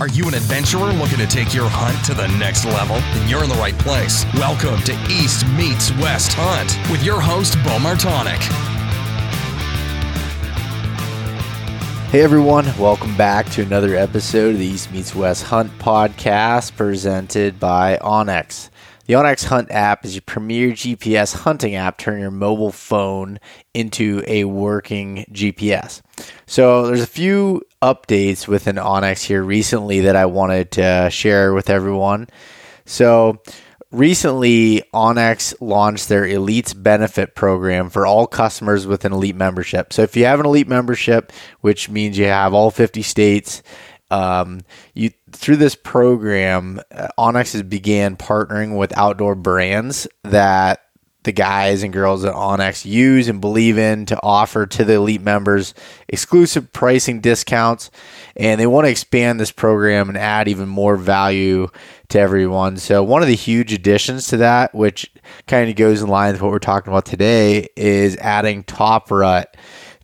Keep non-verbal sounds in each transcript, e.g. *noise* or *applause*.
Are you an adventurer looking to take your hunt to the next level? Then you're in the right place. Welcome to East Meets West Hunt with your host, Bo Martonic. Hey everyone, welcome back to another episode of the East Meets West Hunt podcast presented by onX. The onX Hunt app is your premier GPS hunting app. Turn your mobile phone into a working GPS. So there's a few updates within onX here recently that I wanted to share with everyone. So recently onX launched their Elites benefit program for all customers with an Elite membership. So if you have an Elite membership, which means you have all 50 states um, you through this program, onX has began partnering with outdoor brands that the guys and girls at onX use and believe in to offer to the elite members exclusive pricing discounts. And they want to expand this program and add even more value to everyone. So, one of the huge additions to that, which kind of goes in line with what we're talking about today, is adding Top Rut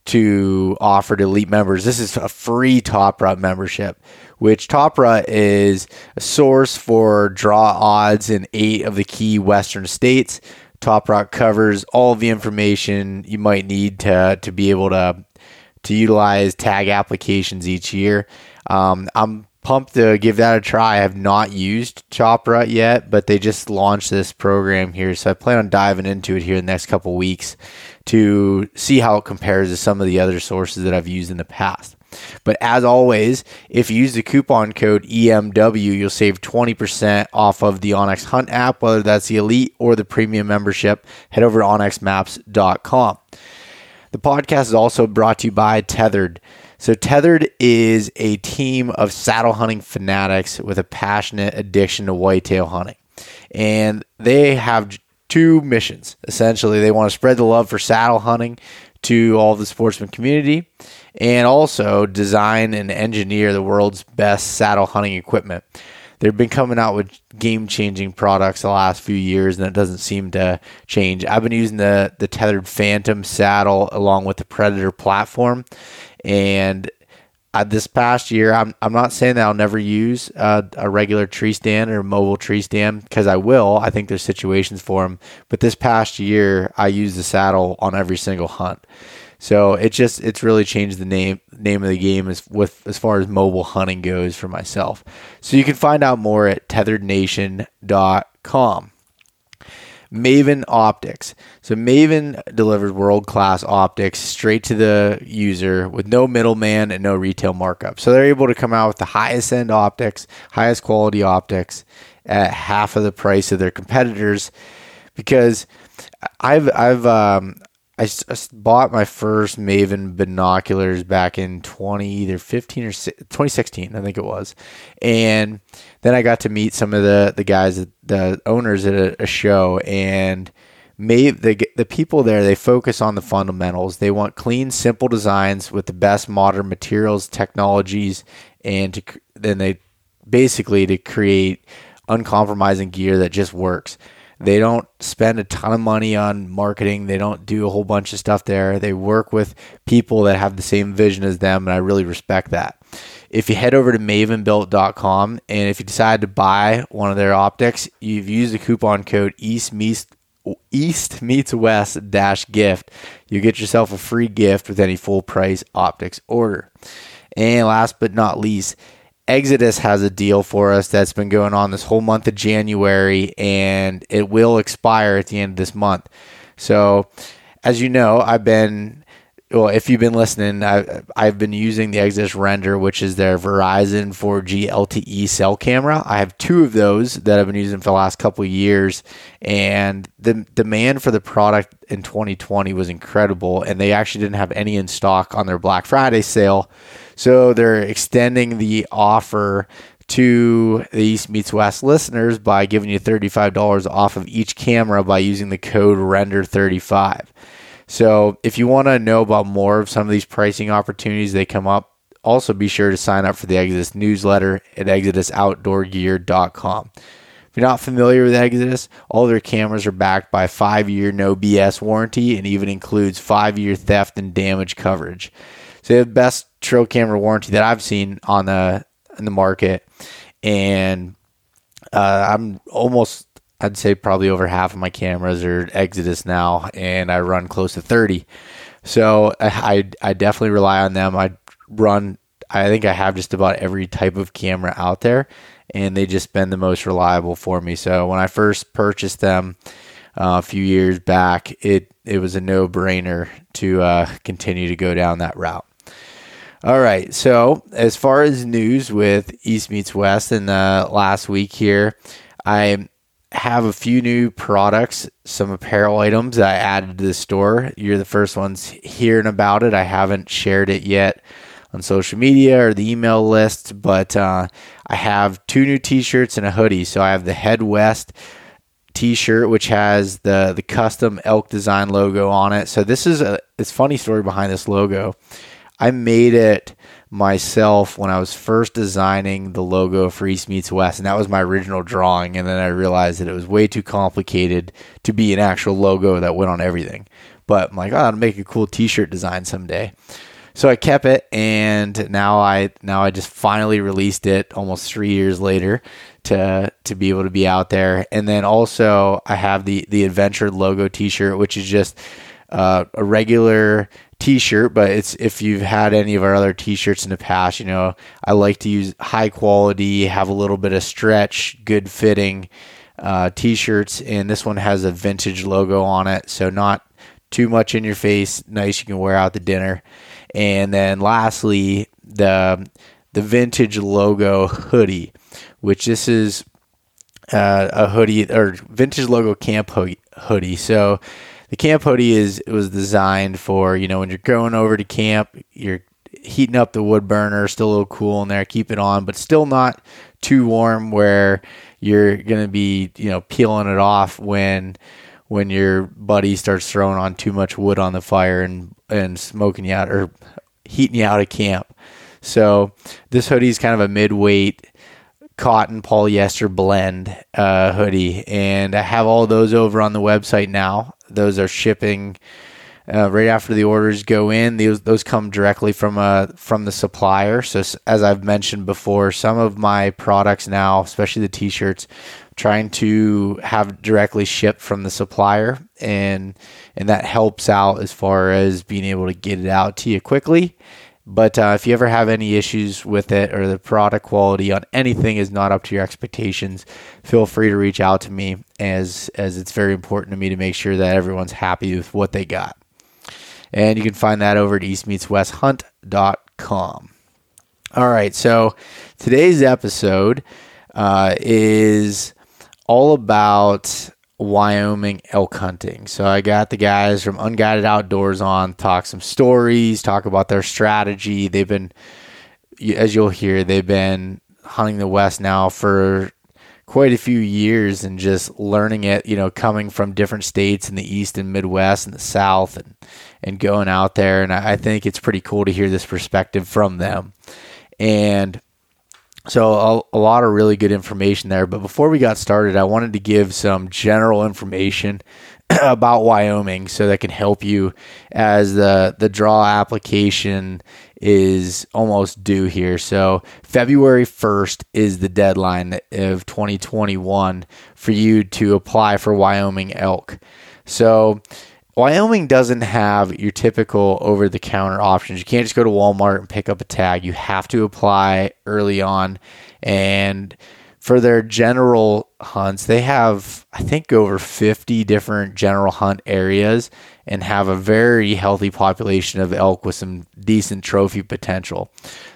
to offer to elite members. This is a free Top Rut membership, which Top Rut is a source for draw odds in eight of the key Western states. Top Rut covers all the information you might need to to be able to to utilize tag applications each year. Um, I'm pumped to give that a try. I have not used Rut yet, but they just launched this program here, so I plan on diving into it here in the next couple weeks to see how it compares to some of the other sources that I've used in the past. But as always, if you use the coupon code EMW, you'll save 20% off of the onX Hunt app, whether that's the Elite or the Premium membership. Head over to onxmaps.com. The podcast is also brought to you by Tethered. So, Tethered is a team of saddle hunting fanatics with a passionate addiction to whitetail hunting. And they have two missions. Essentially, they want to spread the love for saddle hunting to all the sportsman community and also design and engineer the world's best saddle hunting equipment. They've been coming out with game changing products the last few years, and it doesn't seem to change. I've been using the, the tethered Phantom saddle along with the Predator platform, and uh, this past year, I'm, I'm not saying that I'll never use uh, a regular tree stand or mobile tree stand because I will. I think there's situations for them. But this past year, I used the saddle on every single hunt. So it just it's really changed the name name of the game as with as far as mobile hunting goes for myself. So you can find out more at tetherednation.com. Maven Optics. So Maven delivers world class optics straight to the user with no middleman and no retail markup. So they're able to come out with the highest end optics, highest quality optics at half of the price of their competitors. Because I've I've um, I just bought my first Maven binoculars back in 20 either 15 or 2016 I think it was. And then I got to meet some of the the guys the owners at a, a show and Maven, the the people there they focus on the fundamentals. They want clean simple designs with the best modern materials technologies and to then they basically to create uncompromising gear that just works they don't spend a ton of money on marketing. They don't do a whole bunch of stuff there. They work with people that have the same vision as them, and I really respect that. If you head over to mavenbuilt.com and if you decide to buy one of their optics, you've used the coupon code East Meets East meets West dash gift, you get yourself a free gift with any full price optics order. And last but not least, Exodus has a deal for us that's been going on this whole month of January, and it will expire at the end of this month. So, as you know, I've been well, if you've been listening, I, I've been using the Exodus Render, which is their Verizon 4G LTE cell camera. I have two of those that I've been using for the last couple of years, and the demand for the product in 2020 was incredible, and they actually didn't have any in stock on their Black Friday sale. So they're extending the offer to the East Meets West listeners by giving you $35 off of each camera by using the code RENDER35. So if you want to know about more of some of these pricing opportunities they come up, also be sure to sign up for the Exodus newsletter at exodusoutdoorgear.com. If you're not familiar with Exodus, all their cameras are backed by a five year no BS warranty and even includes five year theft and damage coverage. So the best trail camera warranty that I've seen on the in the market, and uh, I'm almost I'd say probably over half of my cameras are Exodus now, and I run close to 30. So I, I definitely rely on them. I run, I think I have just about every type of camera out there, and they just been the most reliable for me. So when I first purchased them uh, a few years back, it it was a no brainer to uh, continue to go down that route. All right. So as far as news with East Meets West in the last week here, I have a few new products, some apparel items I added to the store. You're the first ones hearing about it. I haven't shared it yet on social media or the email list, but uh, I have two new T-shirts and a hoodie. So I have the Head West T-shirt, which has the the custom elk design logo on it. So this is a it's funny story behind this logo. I made it myself when I was first designing the logo for East Meets West, and that was my original drawing. And then I realized that it was way too complicated to be an actual logo that went on everything. But I'm like, oh, I'll make a cool T-shirt design someday. So I kept it, and now I now I just finally released it almost three years later to to be able to be out there. And then also I have the the Adventure logo T-shirt, which is just uh, a regular t-shirt but it's if you've had any of our other t-shirts in the past you know i like to use high quality have a little bit of stretch good fitting uh, t-shirts and this one has a vintage logo on it so not too much in your face nice you can wear out the dinner. And then lastly the the vintage logo hoodie which this is uh, a hoodie or vintage logo camp hoodie. So the camp hoodie is was designed for you know when you're going over to camp, you're heating up the wood burner, still a little cool in there, keep it on, but still not too warm where you're gonna be you know peeling it off when when your buddy starts throwing on too much wood on the fire and and smoking you out or heating you out of camp. So this hoodie is kind of a mid-weight cotton polyester blend uh, hoodie, and I have all those over on the website now. Those are shipping uh, right after the orders go in. Those those come directly from uh from the supplier. So as I've mentioned before, some of my products now, especially the t-shirts, trying to have directly shipped from the supplier, and and that helps out as far as being able to get it out to you quickly. But uh, if you ever have any issues with it or the product quality on anything is not up to your expectations, feel free to reach out to me as as it's very important to me to make sure that everyone's happy with what they got. And you can find that over at eastmeetswesthunt.com. All right, so today's episode uh, is all about Wyoming elk hunting. So I got the guys from Unguided Outdoors on, talk some stories, talk about their strategy. They've been, as you'll hear, they've been hunting the West now for quite a few years and just learning it, you know, coming from different states in the East and Midwest and the South and, and going out there. And I think it's pretty cool to hear this perspective from them. And so a, a, lot of really good information there. But before we got started, I wanted to give some general information *clears throat* about Wyoming so that can help you as the the draw application is almost due here. So February 1st is the deadline of 2021 for you to apply for Wyoming elk. So Wyoming doesn't have your typical over the counter options. You can't just go to Walmart and pick up a tag. You have to apply early on. And for their general hunts, they have, I think, over 50 different general hunt areas and have a very healthy population of elk with some decent trophy potential.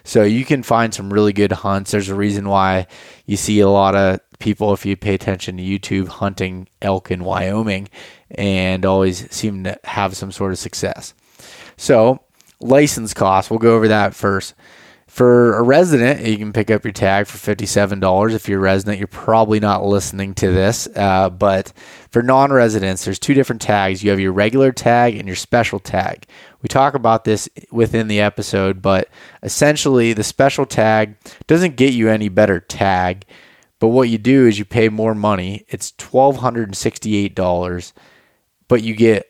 So you can find some really good hunts. There's a reason why you see a lot of people, if you pay attention to YouTube, hunting elk in Wyoming and always seem to have some sort of success. So, license costs, we'll go over that first. For a resident, you can pick up your tag for $57. If you're a resident, you're probably not listening to this. Uh, but for non residents, there's two different tags. You have your regular tag and your special tag. We talk about this within the episode, but essentially, the special tag doesn't get you any better tag. But what you do is you pay more money. It's $1,268 but you get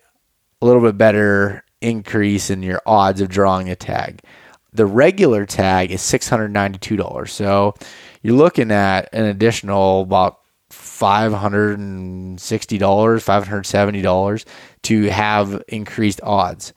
a little bit better increase in your odds of drawing a tag. the regular tag is $692. So you're looking at an additional about $560, $570 to have increased odds.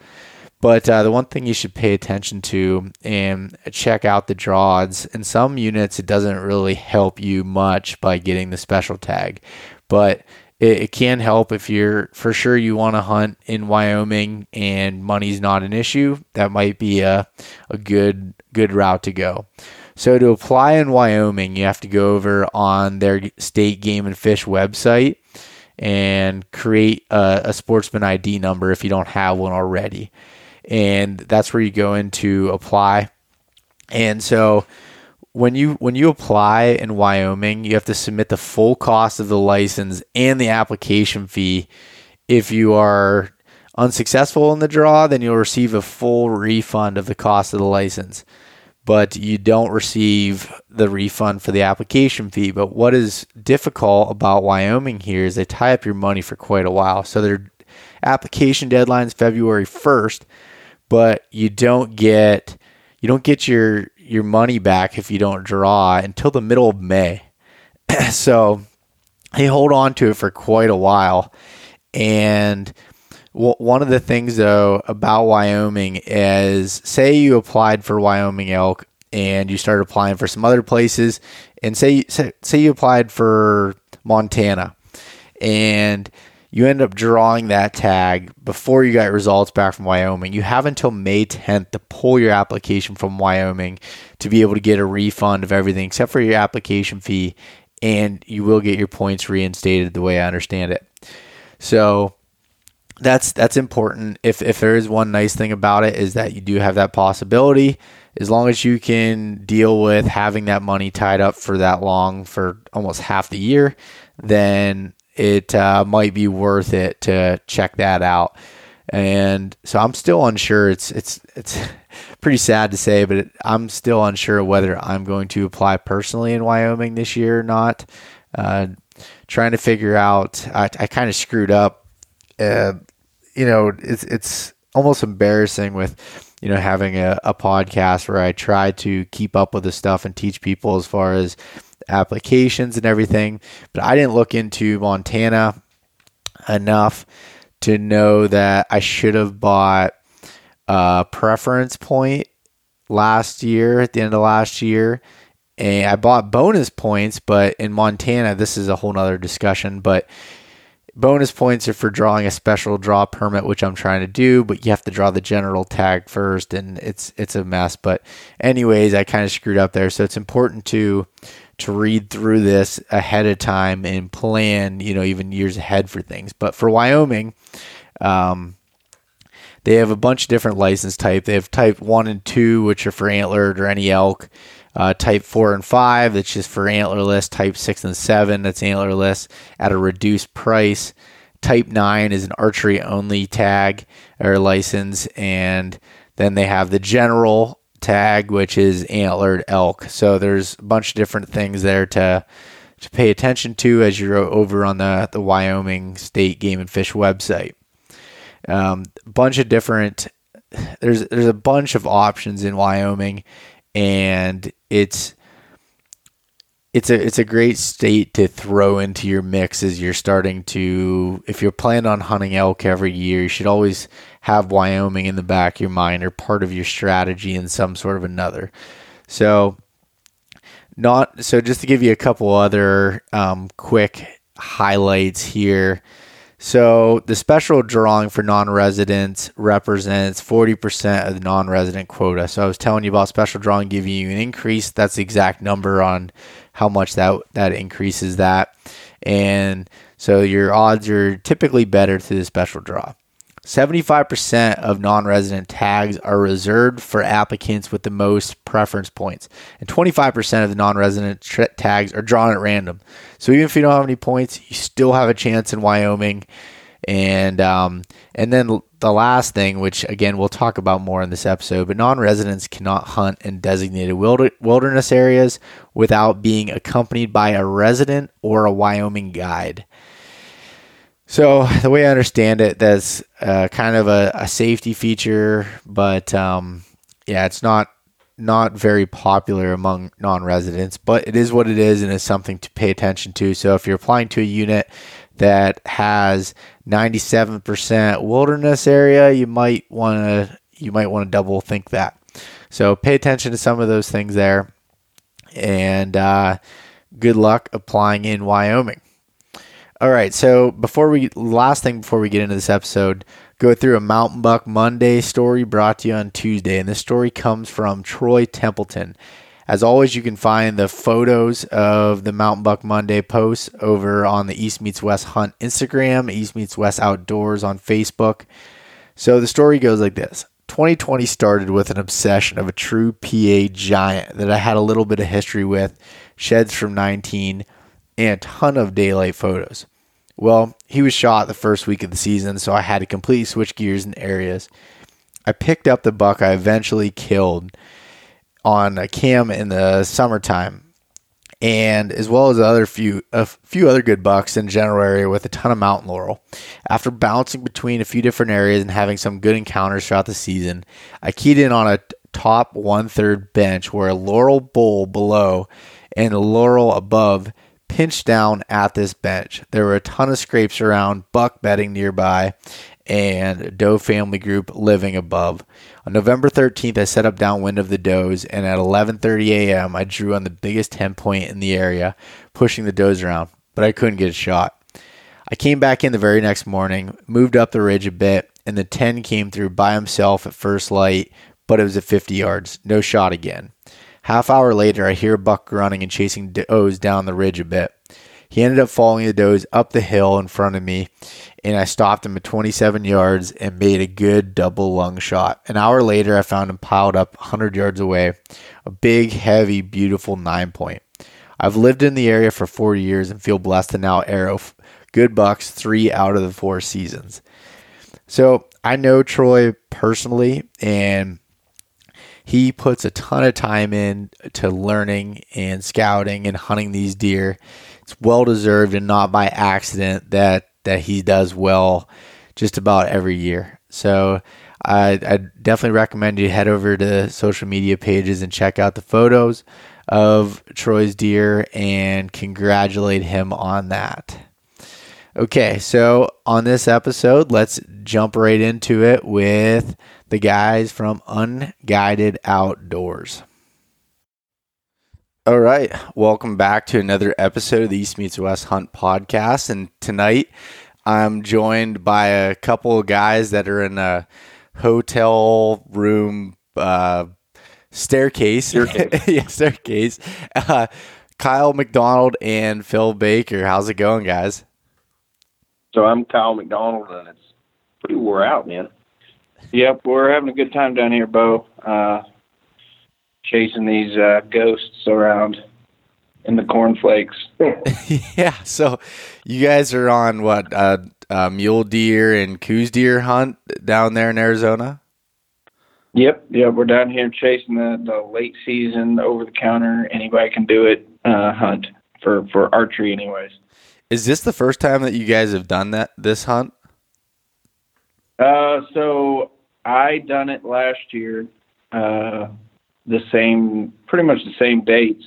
But uh, the one thing you should pay attention to and check out the draw odds. In some units, it doesn't really help you much by getting the special tag, but it, it can help if you're for sure you want to hunt in Wyoming and money's not an issue. That might be a, a good good route to go. So to apply in Wyoming, you have to go over on their state game and fish website and create a, a sportsman ID number if you don't have one already. And that's where you go into apply. And so when you when you apply in Wyoming, you have to submit the full cost of the license and the application fee. If you are unsuccessful in the draw, then you'll receive a full refund of the cost of the license but you don't receive the refund for the application fee. But what is difficult about Wyoming here is they tie up your money for quite a while. So their application deadline is February 1st, but you don't get you don't get your your money back if you don't draw until the middle of May. *clears throat* so they hold on to it for quite a while and one of the things though about Wyoming is say you applied for Wyoming elk and you started applying for some other places and say say, say you applied for Montana and you end up drawing that tag before you got results back from Wyoming. You have until May 10th to pull your application from Wyoming to be able to get a refund of everything except for your application fee and you will get your points reinstated the way I understand it. So that's that's important. If if there is one nice thing about it is that you do have that possibility. As long as you can deal with having that money tied up for that long, for almost half the year, then it uh, might be worth it to check that out. And so I'm still unsure. It's it's it's *laughs* pretty sad to say, but I'm still unsure whether I'm going to apply personally in Wyoming this year or not. Uh, trying to figure out. I, I kind of screwed up uh, you know, it's it's almost embarrassing with you know having a, a podcast where I try to keep up with the stuff and teach people as far as applications and everything. But I didn't look into Montana enough to know that I should have bought a preference point last year at the end of last year and I bought bonus points, but in Montana, this is a whole nother discussion. But Bonus points are for drawing a special draw permit, which I'm trying to do, but you have to draw the general tag first, and it's it's a mess. But anyways, I kind of screwed up there, so it's important to to read through this ahead of time and plan, you know, even years ahead for things. But for Wyoming, um, they have a bunch of different license type. They have type one and two, which are for antlered or any elk. Uh, type 4 and 5, that's just for antlerless. Type 6 and 7, that's antlerless at a reduced price. Type 9 is an archery only tag or license. And then they have the general tag, which is antlered elk. So there's a bunch of different things there to to pay attention to as you're over on the, the Wyoming State Game and Fish website. A um, bunch of different there's there's a bunch of options in Wyoming and it's it's a it's a great state to throw into your mix as you're starting to if you're planning on hunting elk every year you should always have Wyoming in the back of your mind or part of your strategy in some sort of another so not so just to give you a couple other um, quick highlights here so the special drawing for non-residents represents 40% of the non-resident quota. So I was telling you about special drawing giving you an increase. That's the exact number on how much that that increases that. And so your odds are typically better through the special draw. 75% of non resident tags are reserved for applicants with the most preference points, and 25% of the non resident tra- tags are drawn at random. So even if you don't have any points, you still have a chance in Wyoming. And um, and then the last thing, which again we'll talk about more in this episode, but non-residents cannot hunt in designated wilderness areas without being accompanied by a resident or a Wyoming guide. So the way I understand it, that's uh, kind of a, a, safety feature, but um, yeah, it's not not very popular among non-residents, but it is what it is, and it's something to pay attention to. So if you're applying to a unit that has 97% wilderness area, you might want to you might want to double think that. So pay attention to some of those things there, and uh, good luck applying in Wyoming. All right, so before we last thing before we get into this episode, go through a Mountain Buck Monday story brought to you on Tuesday, and this story comes from Troy Templeton. As always, you can find the photos of the Mountain Buck Monday posts over on the East Meets West Hunt Instagram, East Meets West Outdoors on Facebook. So the story goes like this 2020 started with an obsession of a true PA giant that I had a little bit of history with, sheds from 19, and a ton of daylight photos. Well, he was shot the first week of the season, so I had to completely switch gears and areas. I picked up the buck I eventually killed on a cam in the summertime, and as well as other few a few other good bucks in general area with a ton of mountain laurel. After bouncing between a few different areas and having some good encounters throughout the season, I keyed in on a top one third bench where a laurel bowl below and a laurel above pinched down at this bench. There were a ton of scrapes around, buck bedding nearby, and doe family group living above. On November 13th, I set up downwind of the does, and at 11:30 a.m., I drew on the biggest 10 point in the area, pushing the does around, but I couldn't get a shot. I came back in the very next morning, moved up the ridge a bit, and the 10 came through by himself at first light, but it was at 50 yards. No shot again. Half hour later, I hear Buck running and chasing does down the ridge a bit. He ended up following the does up the hill in front of me, and I stopped him at 27 yards and made a good double lung shot. An hour later, I found him piled up 100 yards away, a big, heavy, beautiful nine point. I've lived in the area for four years and feel blessed to now arrow good bucks three out of the four seasons. So I know Troy personally, and he puts a ton of time in to learning and scouting and hunting these deer. It's well deserved and not by accident that that he does well just about every year. So I, I definitely recommend you head over to social media pages and check out the photos of Troy's deer and congratulate him on that. Okay, so on this episode, let's jump right into it with the guys from Unguided Outdoors. All right, welcome back to another episode of the East Meets West Hunt podcast. And tonight I'm joined by a couple of guys that are in a hotel room uh, staircase. Staircase. *laughs* yeah, staircase. Uh, Kyle McDonald and Phil Baker. How's it going, guys? So I'm Kyle McDonald, and it's pretty wore out, man. Yep, we're having a good time down here, Bo. Uh, chasing these uh, ghosts around in the cornflakes. *laughs* yeah, so you guys are on what uh, uh, mule deer and Coues deer hunt down there in Arizona. Yep, yep, we're down here chasing the, the late season over the counter. Anybody can do it uh, hunt for for archery, anyways. Is this the first time that you guys have done that this hunt? Uh, so I done it last year, uh, the same, pretty much the same dates,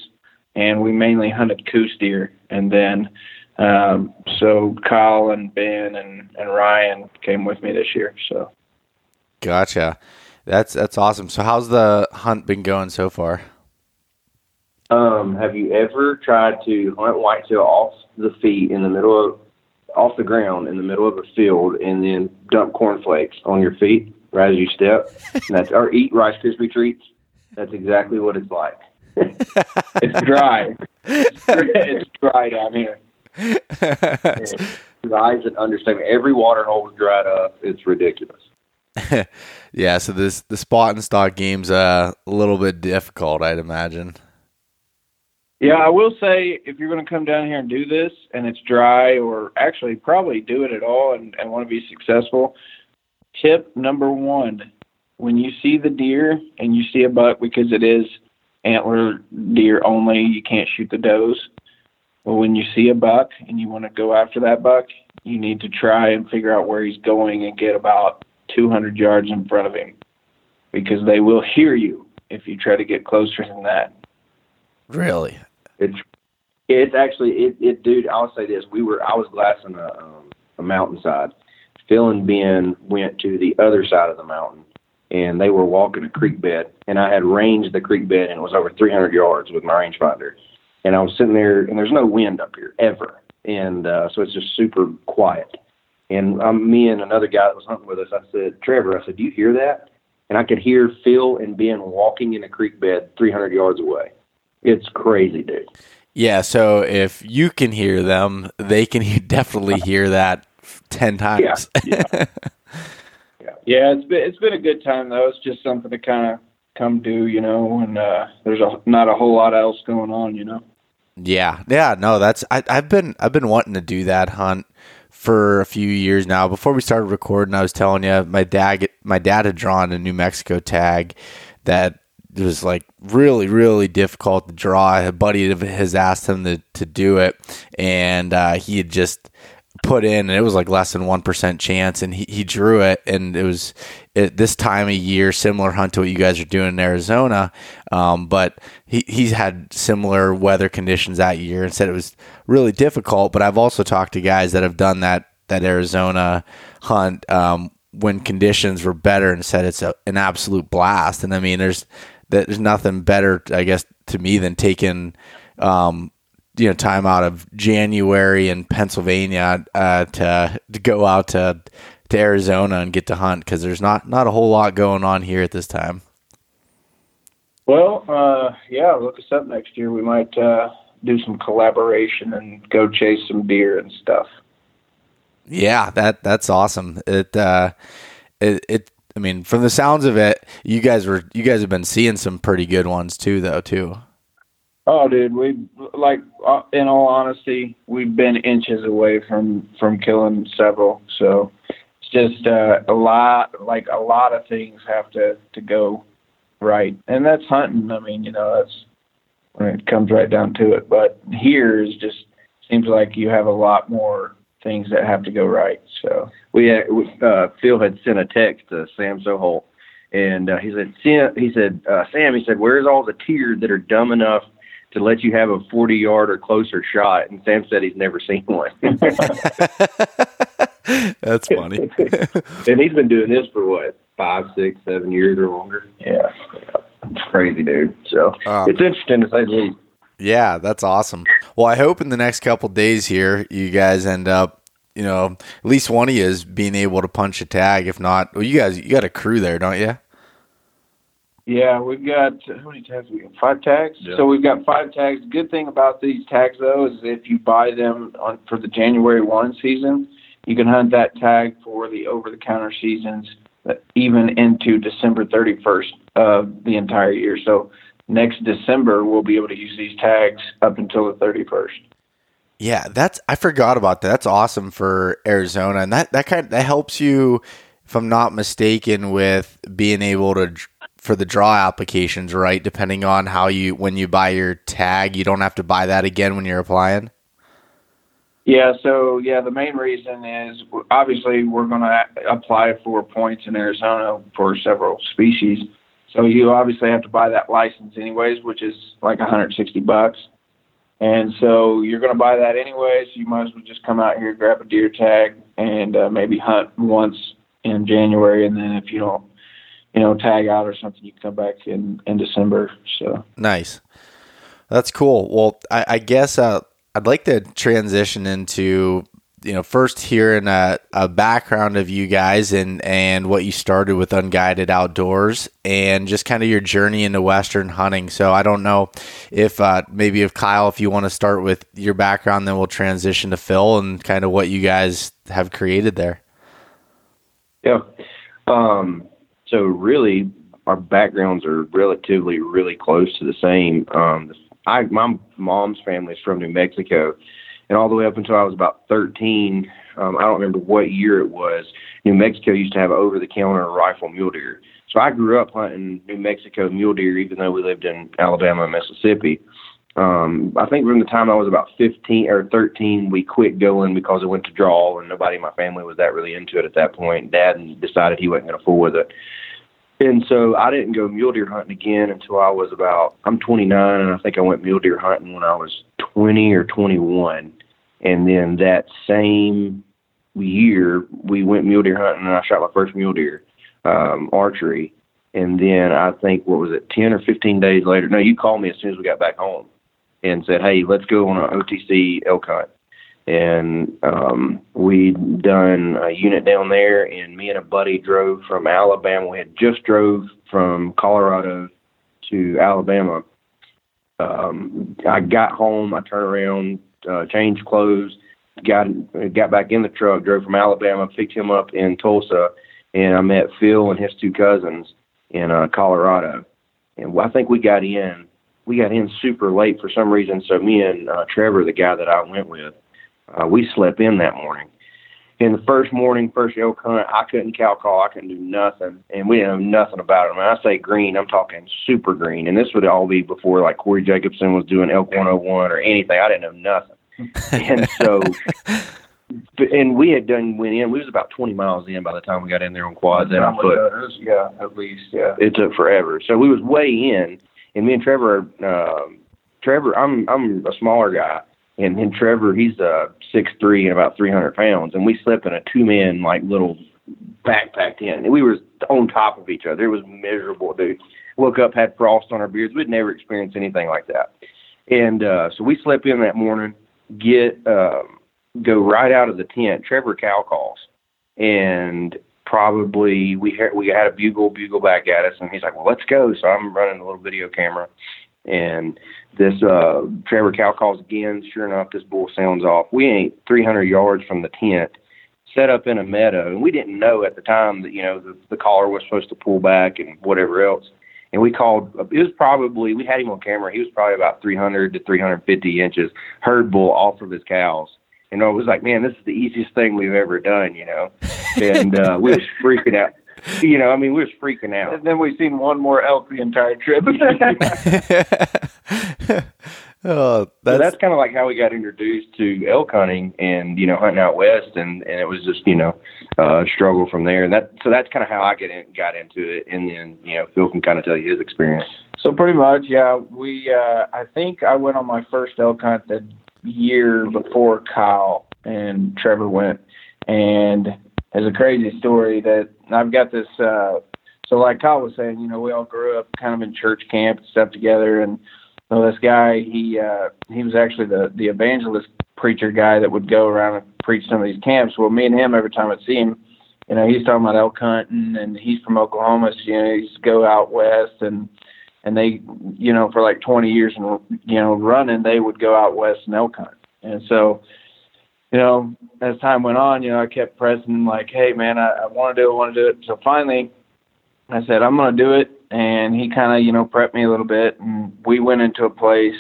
and we mainly hunted Coues deer, and then um, so Kyle and Ben and, and Ryan came with me this year. So, gotcha. That's that's awesome. So, how's the hunt been going so far? Um, have you ever tried to hunt whitetail off the feet in the middle of off the ground in the middle of a field and then dump cornflakes on your feet right as you step? *laughs* that's or eat Rice Krispie treats. That's exactly what it's like. *laughs* it's dry. it's dry down here. *laughs* Dry is an understatement. Every water hole is dried up. It's ridiculous. *laughs* yeah, so this the spot and stock game's uh, a little bit difficult, I'd imagine. Yeah, I will say if you're going to come down here and do this and it's dry, or actually probably do it at all and, and want to be successful, tip number one when you see the deer and you see a buck because it is antler deer only, you can't shoot the does. Well, when you see a buck and you want to go after that buck, you need to try and figure out where he's going and get about 200 yards in front of him because they will hear you if you try to get closer than that. Really? It's it's actually it, it dude. I'll say this: we were I was glassing a um, a mountainside. Phil and Ben went to the other side of the mountain, and they were walking a creek bed. And I had ranged the creek bed, and it was over 300 yards with my rangefinder. And I was sitting there, and there's no wind up here ever, and uh, so it's just super quiet. And um, me and another guy that was hunting with us, I said, Trevor, I said, do you hear that? And I could hear Phil and Ben walking in a creek bed 300 yards away. It's crazy, dude. Yeah. So if you can hear them, they can *laughs* definitely hear that ten times. Yeah. Yeah. *laughs* yeah. It's been it's been a good time though. It's just something to kind of come do, you know, and uh, there's a not a whole lot else going on, you know. Yeah. Yeah. No, that's I, I've been I've been wanting to do that hunt for a few years now. Before we started recording, I was telling you my dad my dad had drawn a New Mexico tag that was like really really difficult to draw. A buddy of his asked him to to do it, and uh, he had just put in, and it was like less than one percent chance, and he, he drew it, and it was at this time of year similar hunt to what you guys are doing in Arizona, um, but he he's had similar weather conditions that year, and said it was really difficult. But I've also talked to guys that have done that that Arizona hunt um, when conditions were better, and said it's a, an absolute blast. And I mean, there's there's nothing better, I guess, to me than taking um, you know time out of January in Pennsylvania uh, to to go out to to Arizona and get to hunt because there's not not a whole lot going on here at this time. Well, uh, yeah, look us up next year. We might uh, do some collaboration and go chase some deer and stuff. Yeah, that that's awesome. It uh, it it I mean, from the sounds of it, you guys were you guys have been seeing some pretty good ones too, though. Too. Oh, dude, we like uh, in all honesty, we've been inches away from from killing several. So it's just uh, a lot, like a lot of things have to to go right, and that's hunting. I mean, you know, that's when it comes right down to it. But here is just seems like you have a lot more things that have to go right. So we had, uh, Phil had sent a text to Sam Soholt, and uh, he said, Sam, he said, uh, Sam, he said, where's all the tiers that are dumb enough to let you have a 40 yard or closer shot? And Sam said he's never seen one. *laughs* That's funny. *laughs* and he's been doing this for what five, six, seven years or longer. Yeah, it's crazy, dude. So um, it's interesting to say the least. Yeah, that's awesome. Well, I hope in the next couple days here, you guys end up, you know, at least one of you is being able to punch a tag. If not, well, you guys, you got a crew there, don't you? Yeah, we've got how many tags? We got five tags. Yeah. So we've got five tags. Good thing about these tags, though, is if you buy them on for the January one season, you can hunt that tag for the over-the-counter seasons, uh, even into December 31st of the entire year. So next December, we'll be able to use these tags up until the 31st. Yeah, that's I forgot about that. That's awesome for Arizona, and that that kind of, that helps you, if I'm not mistaken, with being able to for the draw applications, right? Depending on how you when you buy your tag, you don't have to buy that again when you're applying. Yeah, so yeah, the main reason is obviously we're going to apply for points in Arizona for several species. So you obviously have to buy that license anyways, which is like 160 bucks. And so you're going to buy that anyways. So you might as well just come out here, grab a deer tag, and uh, maybe hunt once in January. And then if you don't, you know, tag out or something, you can come back in in December. So nice. That's cool. Well, I, I guess uh, I'd like to transition into you know, first hearing a, a background of you guys and, and what you started with Unguided Outdoors and just kind of your journey into Western hunting. So I don't know if uh, maybe if Kyle, if you want to start with your background, then we'll transition to Phil and kind of what you guys have created there. Yeah. Um, so really, our backgrounds are relatively really close to the same. Um, I my mom's family is from New Mexico, and all the way up until I was about 13. Um, I don't remember what year it was. New Mexico used to have over-the-counter rifle mule deer. So I grew up hunting New Mexico mule deer, even though we lived in Alabama and Mississippi. Um, I think from the time I was about 15 or 13, we quit going because it went to draw, and nobody in my family was that really into it at that point. Dad decided he wasn't going to fool with it. And so I didn't go mule deer hunting again until I was about I'm 29, and I think I went mule deer hunting when I was 20 or 21. And then that same year, we went mule deer hunting, and I shot my first mule deer um, archery. And then I think what was it, 10 or 15 days later? No, you called me as soon as we got back home and said, "Hey, let's go on an OTC elk hunt." And um, we'd done a unit down there. And me and a buddy drove from Alabama. We had just drove from Colorado to Alabama. Um, I got home. I turned around, uh, changed clothes, got got back in the truck, drove from Alabama, picked him up in Tulsa, and I met Phil and his two cousins in uh, Colorado. And I think we got in. We got in super late for some reason. So me and uh, Trevor, the guy that I went with, uh, we slept in that morning. In the first morning, first elk hunt, I couldn't cow call. I couldn't do nothing, and we didn't know nothing about it. When I say green, I'm talking super green, and this would all be before like Corey Jacobsen was doing elk 101 or anything. I didn't know nothing, *laughs* and so. And we had done went in. We was about 20 miles in by the time we got in there on quads and on foot. Yeah, at least. Yeah. It took forever. So we was way in, and me and Trevor, uh, Trevor, I'm I'm a smaller guy, and then Trevor, he's uh six three and about three hundred pounds, and we slept in a two man like little backpack tent, and we were on top of each other. It was miserable, dude. Woke up, had frost on our beards. We'd never experienced anything like that, and uh so we slept in that morning. Get um, go right out of the tent. Trevor cow calls, and probably we had we had a bugle bugle back at us, and he's like, "Well, let's go." So I'm running a little video camera, and this uh, Trevor cow calls again. Sure enough, this bull sounds off. We ain't 300 yards from the tent, set up in a meadow, and we didn't know at the time that you know the, the caller was supposed to pull back and whatever else. And we called. It was probably we had him on camera. He was probably about 300 to 350 inches herd bull off of his cows. And I was like, man, this is the easiest thing we've ever done, you know. *laughs* And uh, we was freaking out you know, I mean, we was freaking out. And then we seen one more elk the entire trip. *laughs* *laughs* oh, that's, so that's kind of like how we got introduced to elk hunting and you know hunting out west, and and it was just you know uh, struggle from there. And that so that's kind of how I get in, got into it, and then you know Phil can kind of tell you his experience. So pretty much, yeah. We uh, I think I went on my first elk hunt the year before Kyle and Trevor went, and it's a crazy story that I've got this. Uh, so like Kyle was saying, you know, we all grew up kind of in church camp and stuff together, and so this guy, he uh, he was actually the the evangelist preacher guy that would go around and preach some of these camps. Well, me and him, every time I'd see him, you know, he's talking about elk hunting, and he's from Oklahoma, so you know, he's go out west and and they, you know, for like 20 years and you know running, they would go out west and elk hunt, and so you know, as time went on, you know, I kept pressing like, hey man, I, I want to do it, I want to do it. So finally, I said I'm going to do it, and he kind of you know prepped me a little bit, and we went into a place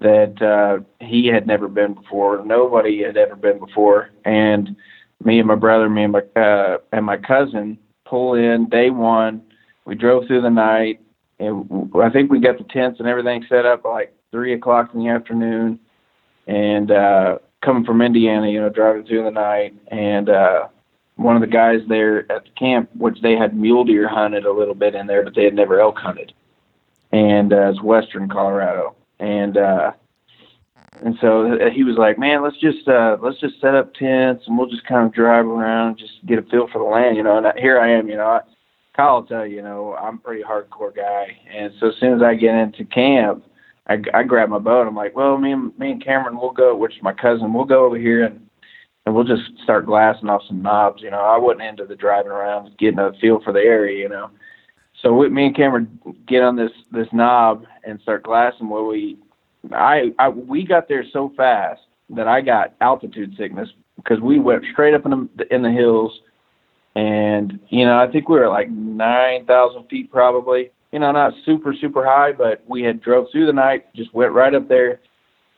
that uh, he had never been before, nobody had ever been before, and me and my brother, me and my uh, and my cousin pull in day one. We drove through the night, and I think we got the tents and everything set up like three o'clock in the afternoon, and uh, coming from Indiana, you know, driving through the night, and uh, one of the guys there at the camp, which they had mule deer hunted a little bit in there, but they had never elk hunted, and uh, it's Western Colorado, and uh, and so he was like, man, let's just uh, let's just set up tents and we'll just kind of drive around, just get a feel for the land, you know. And here I am, you know. I, Kyle will tell you, you know, I'm a pretty hardcore guy, and so as soon as I get into camp, I, I grabbed my boat. I'm like, well, me and me and Cameron, we'll go, which is my cousin, we'll go over here and and we'll just start glassing off some knobs. You know, I wasn't into the driving around, getting a feel for the area. You know, so with me and Cameron get on this this knob and start glassing. Well, we, I, I we got there so fast that I got altitude sickness because we went straight up in the in the hills, and you know, I think we were like nine thousand feet probably you know, not super, super high, but we had drove through the night, just went right up there.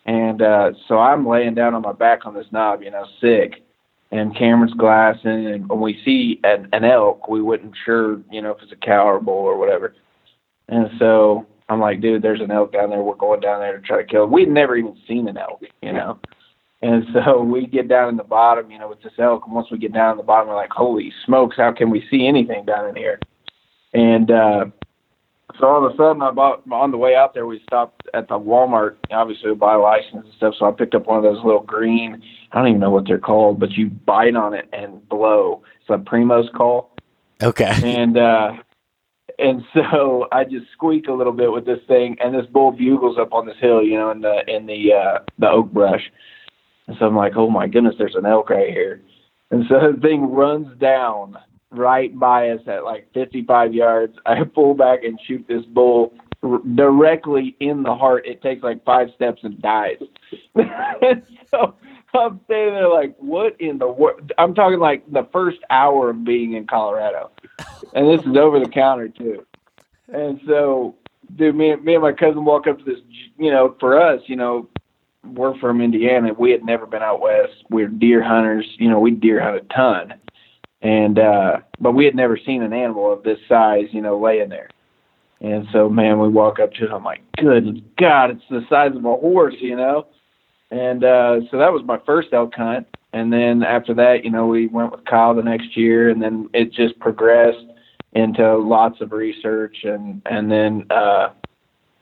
And uh, so I'm laying down on my back on this knob, you know, sick. And Cameron's glassing, and when we see an, an elk, we wasn't sure, you know, if it's a cow or bull or whatever. And so I'm like, dude, there's an elk down there. We're going down there to try to kill. It. We'd never even seen an elk, you know. And so *laughs* we get down in the bottom, you know, with this elk. And once we get down in the bottom, we're like, holy smokes, how can we see anything down in here? And uh, so all of a sudden, I bought on the way out there. We stopped at the Walmart, obviously to buy license and stuff. So I picked up one of those little green. I don't even know what they're called, but you bite on it and blow. It's a Primos call. Okay. And uh, and so I just squeak a little bit with this thing, and this bull bugles up on this hill, you know, in the in the uh, the oak brush. And so I'm like, oh my goodness, there's an elk right here. And so the thing runs down right by us at like 55 yards. I pull back and shoot this bull directly in the heart. It takes like five steps and dies. and *laughs* so I'm standing there like, what in the world? I'm talking like the first hour of being in Colorado. And this is over the counter too. And so, dude, me, me and my cousin walk up to this, you know, for us, you know, we're from Indiana. We had never been out west. We are deer hunters. You know, we deer hunt a ton and uh but we had never seen an animal of this size you know laying there. And so man we walk up to it i'm like good god it's the size of a horse you know? And uh so that was my first elk hunt. And then after that you know we went with kyle the next year and then it just progressed into lots of research and and then uh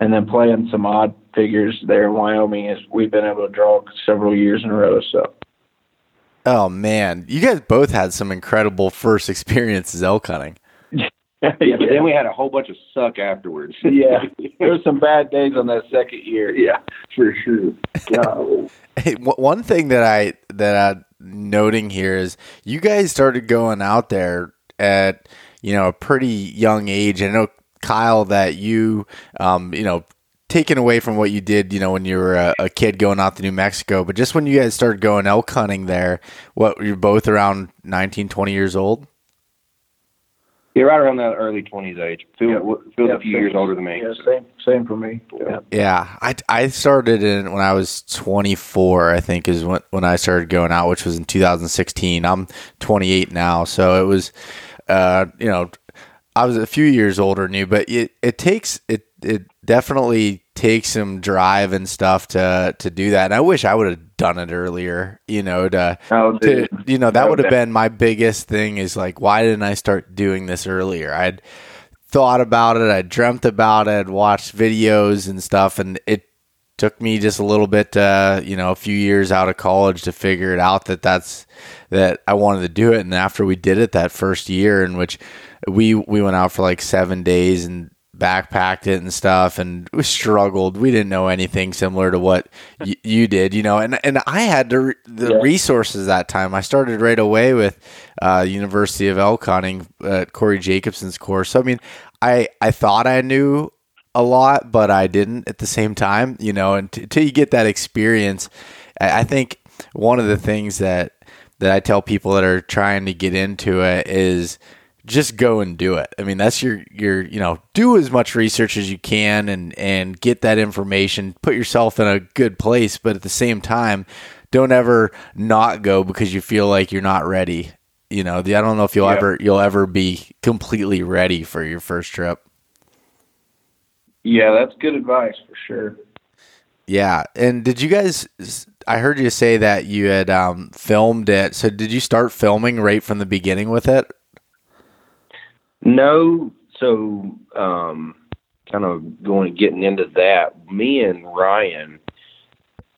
and then playing some odd figures there in wyoming as we've been able to draw several years in a row so Oh man, you guys both had some incredible first experiences elk hunting. *laughs* yeah, but then we had a whole bunch of suck afterwards. *laughs* yeah, *laughs* there were some bad days on that second year. Yeah, for sure. God. Hey, one thing that I that I noting here is you guys started going out there at you know a pretty young age. I know Kyle that you um, you know taken away from what you did, you know, when you were a, a, kid going out to New Mexico, but just when you guys started going elk hunting there, what you're both around 19, 20 years old? Yeah, right around that early 20s age. Phil, yep. Phil's yep. a few years older than me. Yeah, same, same for me. Yeah. yeah, I, I started in when I was 24, I think is when, when I started going out, which was in 2016. I'm 28 now. So it was, uh, you know, I was a few years older than you, but it, it takes, it, it definitely takes some drive and stuff to to do that. And I wish I would have done it earlier. You know, to, oh, to you know that would have been my biggest thing. Is like, why didn't I start doing this earlier? I'd thought about it, I dreamt about it, watched videos and stuff, and it took me just a little bit, uh, you know, a few years out of college to figure it out that that's that I wanted to do it. And after we did it that first year, in which we we went out for like seven days and backpacked it and stuff and we *laughs* struggled. We didn't know anything similar to what y- you did you know and and i had the, the yeah. resources that time. I started right away with uh, university of elk hunting at corey jacobsen's course. So i mean i i thought i knew a lot but i didn't at the same time you know until you get that experience i think one of the things that that i tell people that are trying to get into it is just go and do it. I mean, that's your your you know, do as much research as you can and and get that information, put yourself in a good place, but at the same time, don't ever not go because you feel like you're not ready. You know, I don't know if you'll ever you'll ever be completely ready for your first trip. Yeah, that's good advice for sure. Yeah, and did you guys? I heard you say that you had um, filmed it. So did you start filming right from the beginning with it? No, so um, kind of going getting into that. Me and Ryan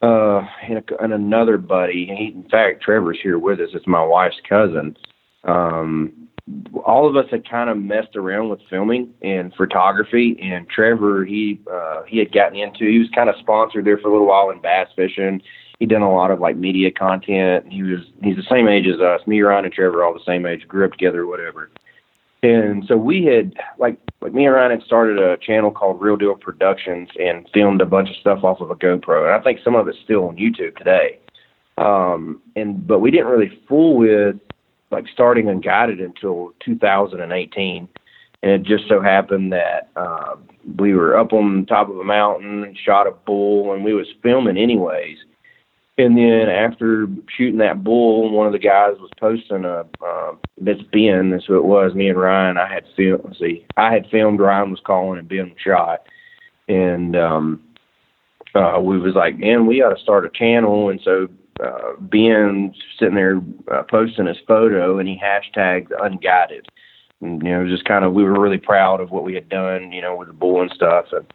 uh, and, a, and another buddy. He, in fact, Trevor's here with us. It's my wife's cousin. Um, all of us had kind of messed around with filming and photography, and Trevor he uh, he had gotten into. He was kind of sponsored there for a little while in bass fishing. He'd done a lot of like media content. He was he's the same age as us. Me, Ryan, and Trevor all the same age. Grew up together, whatever. And so we had like like me and Ryan had started a channel called Real Deal Productions and filmed a bunch of stuff off of a GoPro. And I think some of it's still on YouTube today. Um, and but we didn't really fool with like starting unguided until 2018. And it just so happened that uh, we were up on top of a mountain and shot a bull, and we was filming anyways. And then after shooting that bull, one of the guys was posting a uh, this Ben. That's who it was. Me and Ryan. I had filmed. See, I had filmed. Ryan was calling, and Ben was shot. And um, uh, we was like, man, we got to start a channel. And so uh, Ben sitting there uh, posting his photo, and he hashtagged unguided. And, you know, it was just kind of we were really proud of what we had done, you know, with the bull and stuff. And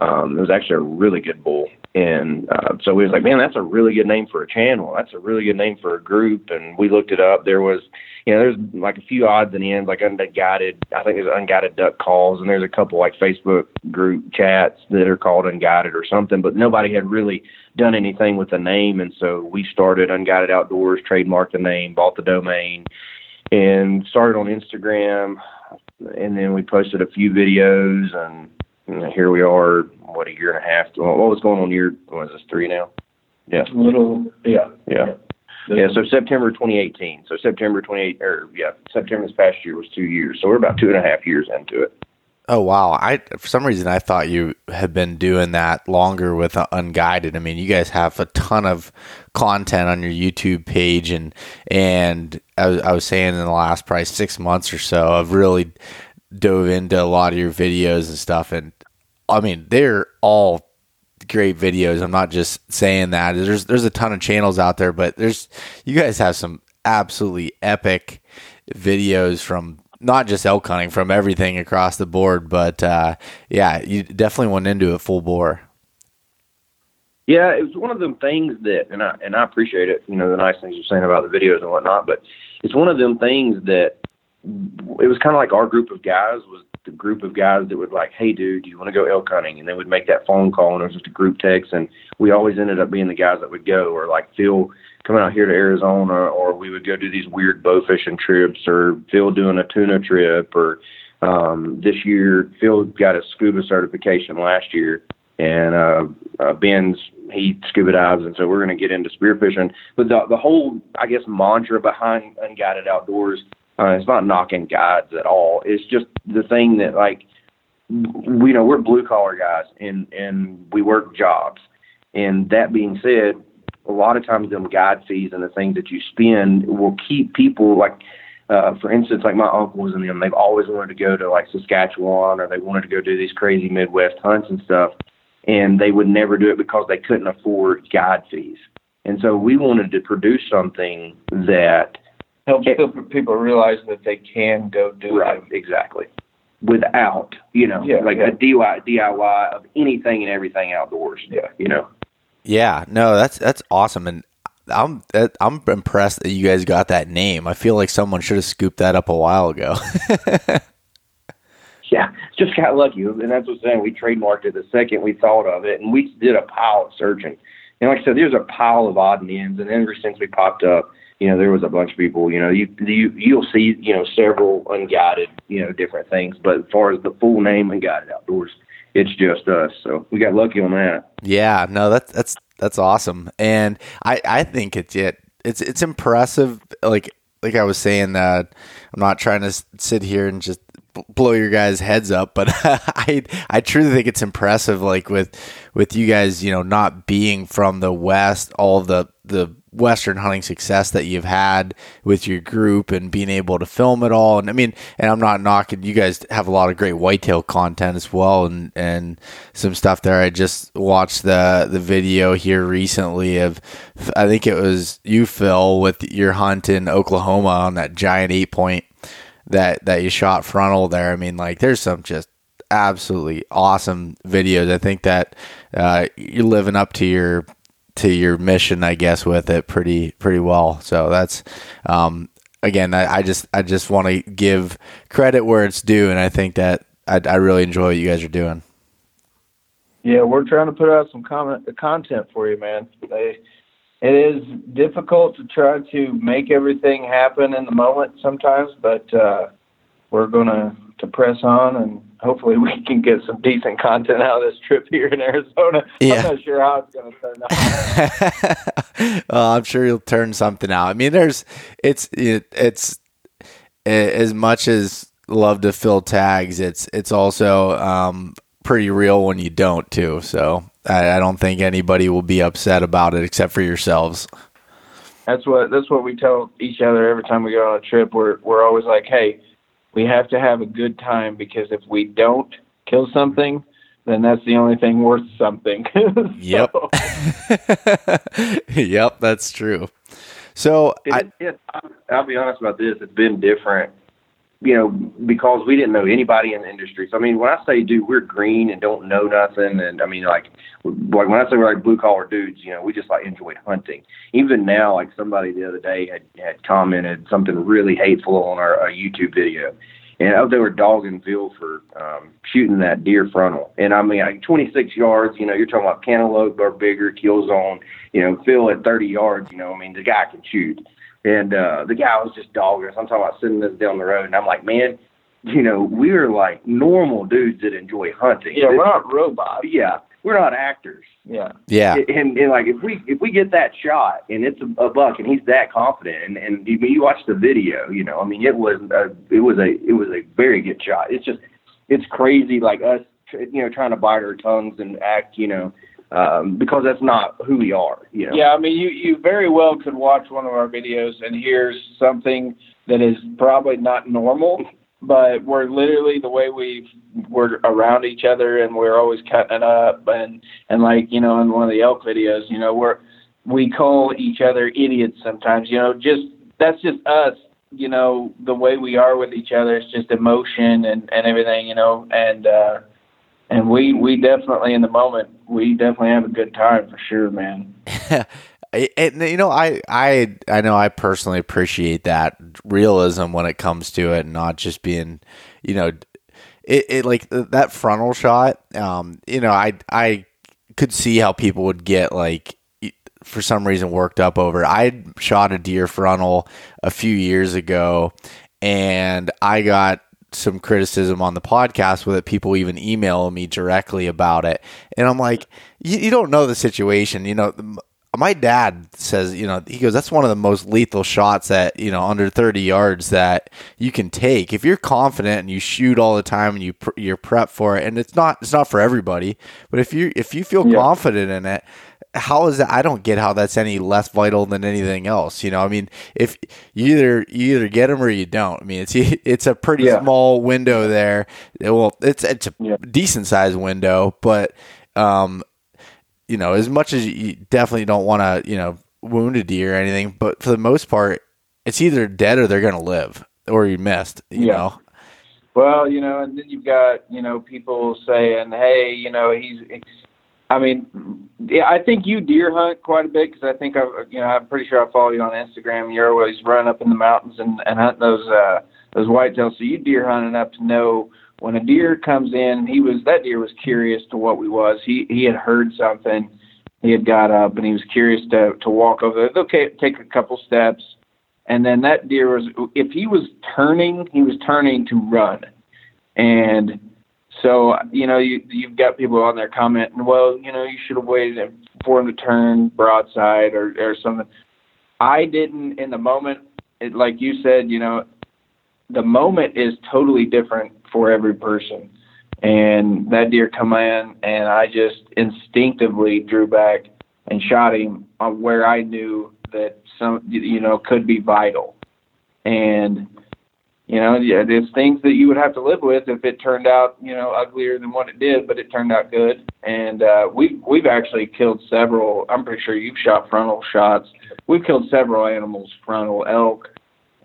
um, it was actually a really good bull. And uh, so we was like, man, that's a really good name for a channel. That's a really good name for a group. And we looked it up. There was, you know, there's like a few odds and ends, like unguided. I think there's unguided duck calls, and there's a couple like Facebook group chats that are called unguided or something. But nobody had really done anything with the name, and so we started Unguided Outdoors, trademarked the name, bought the domain, and started on Instagram. And then we posted a few videos, and and here we are, what a year and a half. What was going on year? What is this three now? Yeah, A little, yeah. yeah, yeah. So September 2018. So September 28, or yeah, September this past year was two years. So we're about two and a half years into it. Oh wow! I for some reason I thought you had been doing that longer with uh, Unguided. I mean, you guys have a ton of content on your YouTube page, and and I was, I was saying in the last probably six months or so, I've really dove into a lot of your videos and stuff, and I mean they're all great videos. I'm not just saying that. There's there's a ton of channels out there, but there's you guys have some absolutely epic videos from not just elk hunting, from everything across the board. But uh, yeah, you definitely went into it full bore. Yeah, it was one of them things that, and I and I appreciate it. You know, the nice things you're saying about the videos and whatnot, but it's one of them things that it was kind of like our group of guys was the group of guys that would like, hey, dude, do you want to go elk hunting? And they would make that phone call, and it was just a group text, and we always ended up being the guys that would go, or like Phil coming out here to Arizona, or we would go do these weird bow fishing trips, or Phil doing a tuna trip, or um, this year Phil got a scuba certification last year, and uh, uh, Ben's he scuba dives, and so we're going to get into spearfishing. But the the whole, I guess, mantra behind unguided outdoors uh, it's not knocking guides at all. It's just the thing that like we you know we're blue collar guys and and we work jobs. And that being said, a lot of times them guide fees and the things that you spend will keep people like uh, for instance, like my uncles and them, they've always wanted to go to like Saskatchewan or they wanted to go do these crazy Midwest hunts and stuff, and they would never do it because they couldn't afford guide fees. And so we wanted to produce something that Helps people- people realize that they can go do Right, it. exactly. Without, you know, Yeah, like yeah. a DIY, DIY of anything and everything outdoors. Yeah. You know, Yeah, no, that's that's awesome, and I'm I'm impressed that you guys got that name. I feel like someone should have scooped that up a while ago. *laughs* yeah, just got lucky. And that's what's saying. We trademarked it the second we thought of it, and we did a pile of searching. And like I said, there's a pile of odd and ends, and ever since we popped up, you know, there was a bunch of people. You know, you you you'll see, you know, several unguided, you know, different things. But as far as the full name, unguided outdoors, it's just us. So we got lucky on that. Yeah, no, that's that's that's awesome, and I I think it's it it's it's impressive. Like like I was saying that I'm not trying to sit here and just blow your guys' heads up, but *laughs* I I truly think it's impressive. Like with with you guys, you know, not being from the West, all the the Western hunting success that you've had with your group and being able to film it all. And I mean, and I'm not knocking you guys have a lot of great whitetail content as well and and some stuff there. I just watched the the video here recently of I think it was you Phil with your hunt in Oklahoma on that giant eight point that that you shot frontal there. I mean, like there's some just absolutely awesome videos. I think that uh, you're living up to your to your mission, I guess, with it pretty pretty well. So that's um, again, I, I just I just want to give credit where it's due, and I think that I, I really enjoy what you guys are doing. Yeah, we're trying to put out some comment, content for you, man. They, it is difficult to try to make everything happen in the moment sometimes, but uh, we're gonna to press on and hopefully we *laughs* can get some decent content out of this trip here in Arizona. Yeah. I'm not sure how it's gonna turn out. *laughs* well, I'm sure you'll turn something out. I mean, there's it's it, it's a- as much as love to fill tags. It's it's also um, pretty real when you don't too. So I, I don't think anybody will be upset about it except for yourselves. that's what that's what we tell each other every time we go on a trip. We're we're always like, hey, we have to have a good time because if we don't kill something, then that's the only thing worth something. *laughs* Yep. *laughs* Yep, that's true. So I, It, it, I'll, I'll be honest about this. It's been different you know, because we didn't know anybody in the industry. So I mean, when I say, dude, we're green and don't know nothing, and I mean, like, like when I say we're like blue collar dudes, you know, we just like enjoyed hunting. Even now, like somebody the other day had had commented something really hateful on our, our YouTube video, and out they were dogging Phil for um, shooting that deer frontal. And I mean, like 26 yards, you know, you're talking about cantaloupe or bigger, kill zone. You know, Phil at 30 yards, you know, I mean, the guy can shoot. And uh, the guy was just dogging us. I'm talking about sending us down the road, and I'm like, man, you know, we're like normal dudes that enjoy hunting. Yeah, we're not robots. Yeah, we're not actors. Yeah. Yeah. And, and like if we if we get that shot and it's a, a buck and he's that confident and and you, you watch the video, you know, I mean, it was a it was a it was a very good shot. It's just it's crazy, like us, you know, trying to bite our tongues and act, you know, um, because that's not who we are. You know? Yeah, I mean, you you very well could watch one of our videos and hear something that is probably not normal, *laughs* but we're literally the way we we're around each other and we're always cutting it up and and like you know in one of the elk videos, you know, we're we call each other idiots sometimes. You know, just that's just us. You know, the way we are with each other. It's just emotion and and everything. You know, and. uh and we we definitely in the moment we definitely have a good time for sure, man. *laughs* and you know, I I I know I personally appreciate that realism when it comes to it, and not just being, you know, it, it like that frontal shot. Um, you know, I I could see how people would get like for some reason worked up over. I shot a deer frontal a few years ago, and I got some criticism on the podcast with it. People even email me directly about it, and I'm like, you, you don't know the situation. You know, my dad says, you know, he goes, that's one of the most lethal shots that you know under 30 yards that you can take if you're confident and you shoot all the time and you you're prep for it. And it's not it's not for everybody, but if you if you feel yeah. confident in it how is that? I don't get how that's any less vital than anything else. You know, I mean, if you either you either get them or you don't. I mean, it's *laughs* it's a pretty yeah. small window there. Well, it's it's a yeah. decent sized window, but um, you know, as much as you definitely don't want to, you know, wound a deer or anything, but for the most part, it's either dead or they're gonna live, or you missed. You yeah. know. Well, you know, and then you've got you know people saying, "Hey, you know, he's I mean, yeah, I think you deer hunt quite a bit because I think I, you know, I'm pretty sure I follow you on Instagram. You're always running up in the mountains and and hunt those uh those whitetails. So you deer hunt enough to know when a deer comes in. He was that deer was curious to what we was. He he had heard something. He had got up and he was curious to to walk over there. Okay, take a couple steps, and then that deer was if he was turning, he was turning to run, and so you know you you've got people on there commenting, well, you know, you should have waited for him to turn broadside or or something. I didn't in the moment. It, like you said, you know, the moment is totally different for every person. And that deer come in, and I just instinctively drew back and shot him on where I knew that some, you know, could be vital. And you know, yeah, there's things that you would have to live with if it turned out, you know, uglier than what it did, but it turned out good. And uh, we've we've actually killed several. I'm pretty sure you've shot frontal shots. We've killed several animals, frontal elk,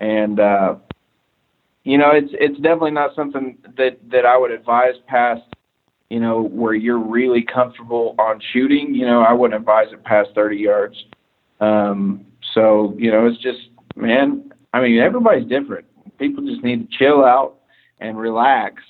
and uh, you know, it's it's definitely not something that that I would advise past, you know, where you're really comfortable on shooting. You know, I wouldn't advise it past 30 yards. Um, so you know, it's just man. I mean, everybody's different people just need to chill out and relax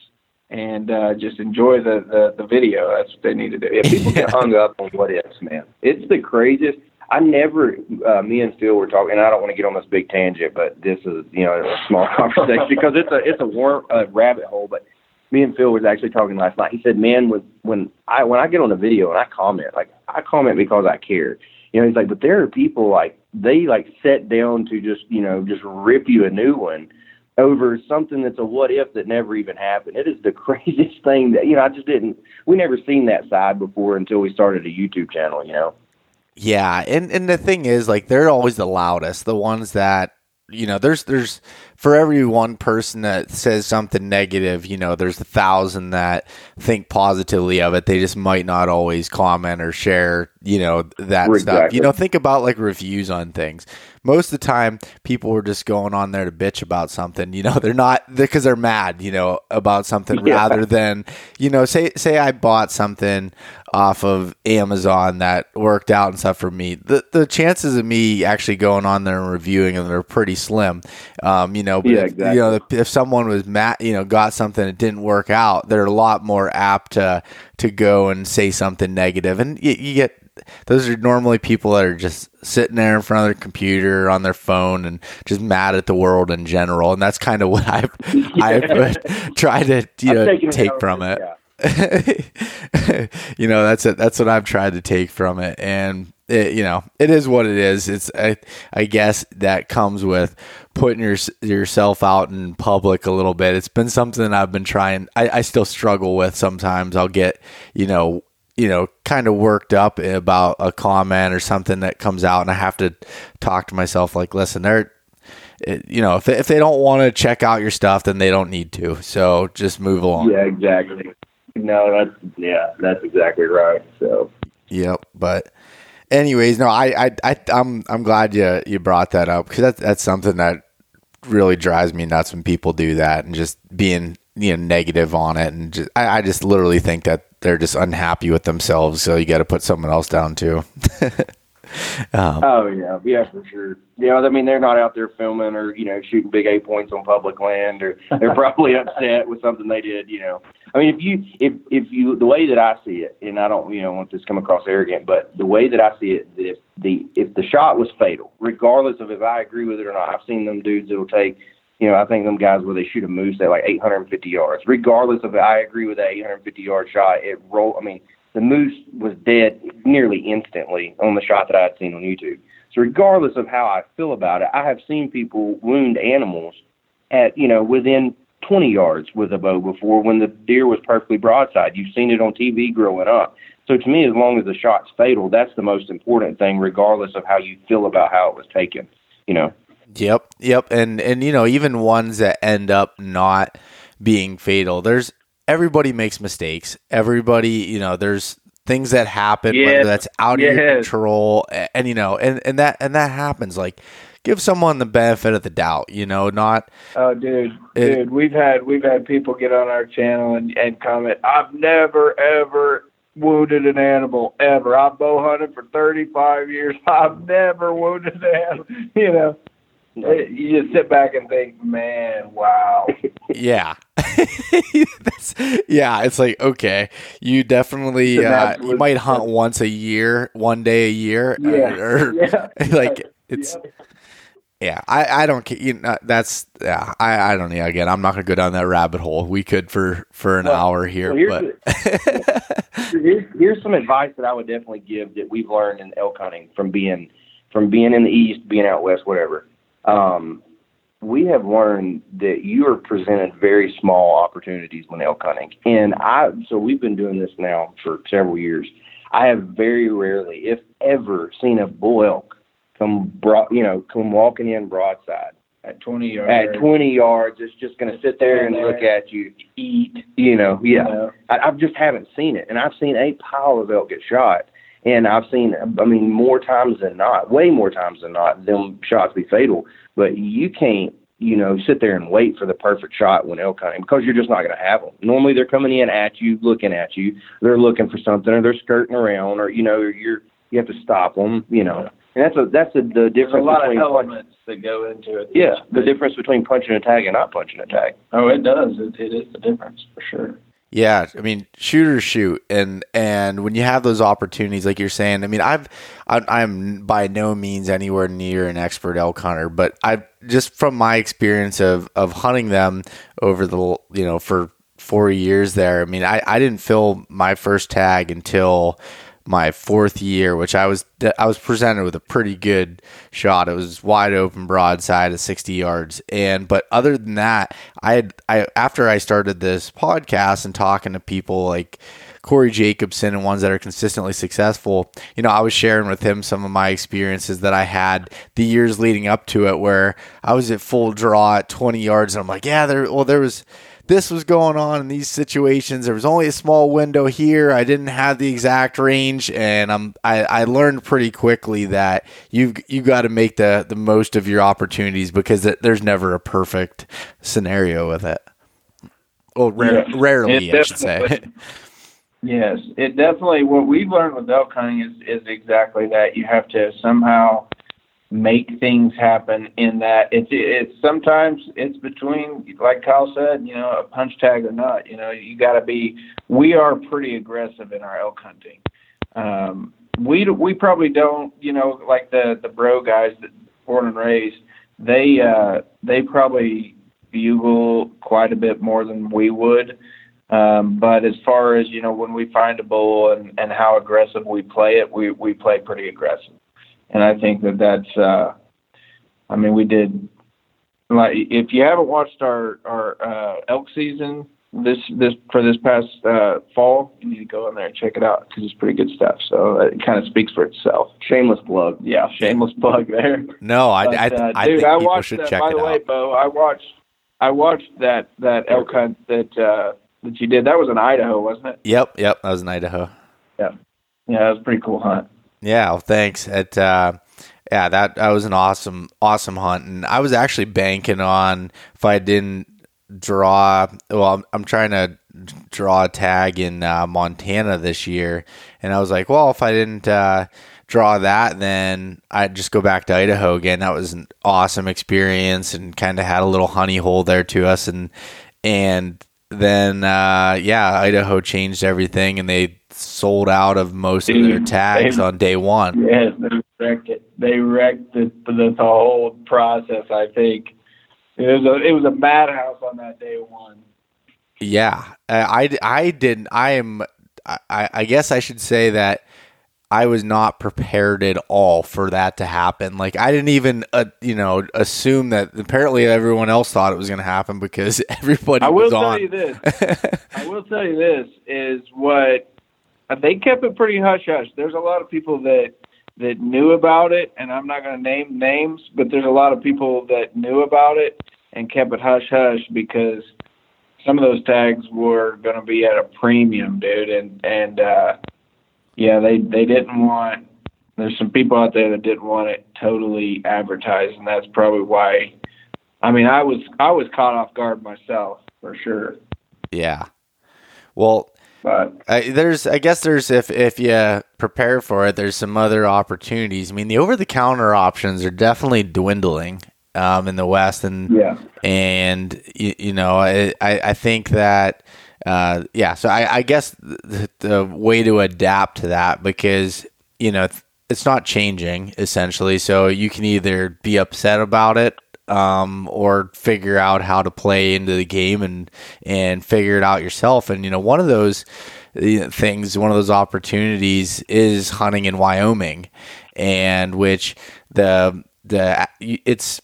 and uh, just enjoy the, the the video. That's what they need to do. Yeah, people get *laughs* hung up on what ifs, man. It's the craziest. I never. Uh, me and Phil were talking, and I don't want to get on this big tangent, but this is you know a small *laughs* conversation because it's a it's a warm uh, rabbit hole. But me and Phil was actually talking last night. He said, "Man, when when I when I get on a video and I comment, like I comment because I care." You know, he's like, but there are people like they like set down to just you know just rip you a new one over something that's a what if that never even happened. It is the *laughs* craziest thing that you know. I just didn't. We never seen that side before until we started a YouTube channel. You know. Yeah, and and the thing is, like, they're always the loudest. The ones that you know, there's there's for every one person that says something negative, you know, there's a thousand that think positively of it. They just might not always comment or share, you know that Exactly. stuff. You know, think about like reviews on things. Most of the time, people are just going on there to bitch about something. You know, *laughs* they're not because they're mad. You know, about something Yeah. rather than you know, say say I bought something off of Amazon that worked out and stuff for me. The the chances of me actually going on there and reviewing them are pretty slim. Um, you know, but Yeah, if, exactly. you know, if, someone was mad, you know, got something that didn't work out, they're a lot more apt to to go and say something negative, and you, you get those are normally people that are just sitting there in front of their computer on their phone and just mad at the world in general, and that's kind of what I I try to you I've know it take out, from it. yeah. *laughs* you know that's it that's what i've tried to take from it and it, you know it is what it is it's I, I guess that comes with putting your, yourself out in public a little bit it's been something i've been trying I, I still struggle with sometimes i'll get you know you know kind of worked up about a comment or something that comes out and i have to talk to myself like listen they're it, you know if they, if they don't want to check out your stuff then they don't need to so just move along Yeah, exactly. No, that's yeah, that's exactly right. So Yep. But anyways, no, I, I, I I'm, I'm glad you, you brought that up because that's, that's something that really drives me nuts when people do that and just being, you know, negative on it. And just, I, I just literally think that they're just unhappy with themselves. So you got to put someone else down too. *laughs* *laughs* Um, oh yeah, yeah for sure. You know, I mean, they're not out there filming or you know shooting big eight points on public land, or they're *laughs* probably upset with something they did. You know, I mean, if you if if you the way that I see it, and I don't you know want this to come across arrogant, but the way that I see it, if the if the shot was fatal, regardless of if I agree with it or not, I've seen them dudes that'll take. You know, I think them guys where they shoot a moose at like 850 yards. Regardless of if I agree with that 850 yard shot, it roll. I mean, the moose was dead nearly instantly on the shot that I had seen on YouTube. So regardless of how I feel about it, I have seen people wound animals at you know within 20 yards with a bow before when the deer was perfectly broadside. You've seen it on TV growing up. So to me, as long as the shot's fatal, that's the most important thing, regardless of how you feel about how it was taken. You know. Yep, yep, and and you know even ones that end up not being fatal. There's everybody makes mistakes. Everybody, you know, there's things that happen Yes, whether that's out of your control, a- and you know, and and that and that happens. Like, give someone the benefit of the doubt. You know, not Oh, dude, It- dude, we've had we've had people get on our channel and, and comment. I've never ever wounded an animal ever. I've bow hunted for thirty five years. *laughs* I've never wounded an animal. *laughs* You know, you just sit back and think, man, wow. *laughs* yeah. *laughs* Yeah, it's like okay, you definitely uh, you might *laughs* hunt once a year, one day a year, Yeah, or, or yeah. like it's Yeah, I, I don't you know, that's yeah I, I don't know again I'm not gonna go down that rabbit hole we could for for an Well, hour here well, here's but here's, here's some advice that I would definitely give that we've learned in elk hunting from being from being in the east, being out west, whatever. Um, we have learned that you are presented very small opportunities when elk hunting, and I so we've been doing this now for several years. I have very rarely, if ever, seen a bull elk come broad, you know, come walking in broadside At twenty yards. at 20 yards. It's just going to sit there and Stand look at you, eat. You know, yeah. I, I just haven't seen it, and I've seen a pile of elk get shot, and I've seen, I mean, more times than not, way more times than not, them shots be fatal. But you can't, you know, sit there and wait for the perfect shot when elk hunting because you're just not going to have them. Normally, they're coming in at you, looking at you. They're looking for something, or they're skirting around, or you know, you're you have to stop them. You know, and that's a that's a, the There's a difference lot of between punch- elements that go into it. yeah, the difference between punching a tag and not punching a tag. Oh, it does. It, it is the difference for sure. Yeah, I mean, shooters shoot, and and when you have those opportunities, like you're saying, I mean, I've I, I'm by no means anywhere near an expert elk hunter, but I just from my experience of of hunting them over the you know for four years there. I mean, I I didn't fill my first tag until my fourth year, which I was I was presented with a pretty good shot. It was wide open broadside at 60 yards. And but other than that, I had I after I started this podcast and talking to people like Corey Jacobsen and ones that are consistently successful, you know, I was sharing with him some of my experiences that I had the years leading up to it where I was at full draw at 20 yards and I'm like, yeah, there well there was this was going on in these situations. There was only a small window here. I didn't have the exact range, and I'm I, I learned pretty quickly that you you got to make the the most of your opportunities because there's never a perfect scenario with it. Well, rare, rarely, I should say. *laughs* Yes, it definitely. What we've learned with elk hunting is is exactly that. You have to somehow make things happen. In that it's it's sometimes it's between, like Kyle said, you know, a punch tag or not. You know, you got to be. We are pretty aggressive in our elk hunting. Um, we we probably don't, you know, like the the bro guys that born and raised. They uh, they probably bugle quite a bit more than we would. Um, but as far as you know, when we find a bull and, and how aggressive we play it, we we play pretty aggressive, and I think that that's. Uh, I mean, we did. Like, if you haven't watched our our uh, elk season this this for this past uh, fall, you need to go in there and check it out because it's pretty good stuff. So uh, it kind of speaks for itself. Shameless plug. Yeah, shameless *laughs* plug there. No, I, But, I, uh, I dude, think I people watched should that. check By it the way, out. Bo, I watched I watched that that elk hunt that uh, that you did. That was in Idaho, wasn't it? Yep, yep, that was in Idaho. Yeah, yeah, that was a pretty cool hunt. Yeah, well, thanks. It, uh, yeah, that that was an awesome, awesome hunt, and I was actually banking on if I didn't draw. Well, I'm, I'm trying to draw a tag in uh, Montana this year, and I was like, well, if I didn't uh, draw that, then I'd just go back to Idaho again. That was an awesome experience, and kind of had a little honey hole there to us, and and then uh, yeah, Idaho changed everything, and they sold out of most of their Dude, tags they- on day one. Yes, they wrecked it. They wrecked the the, the whole process. I think it was a it was a madhouse on that day one. Yeah, I, I, didn't. I am. I, I guess I should say that I was not prepared at all for that to happen. Like I didn't even, uh, you know, assume that. Apparently, everyone else thought it was going to happen because *laughs* everybody I will tell on. you this. *laughs* I will tell you this is what they kept it pretty hush hush. There's a lot of people that that knew about it, and I'm not going to name names, but there's a lot of people that knew about it and kept it hush hush because some of those tags were going to be at a premium, dude, and and uh, yeah, they they didn't want. There's some people out there that didn't want it totally advertised, and that's probably why. I mean, I was I was caught off guard myself for sure, yeah. Well, but I, there's, I guess there's if if you prepare for it, there's some other opportunities. I mean, the over the counter options are definitely dwindling um, in the West, and yeah, and you, you know I, I I think that uh, yeah so I, I guess the, the way to adapt to that because you know it's not changing essentially so you can either be upset about it um, or figure out how to play into the game and and figure it out yourself. And you know one of those things one of those opportunities is hunting in Wyoming and which the the it's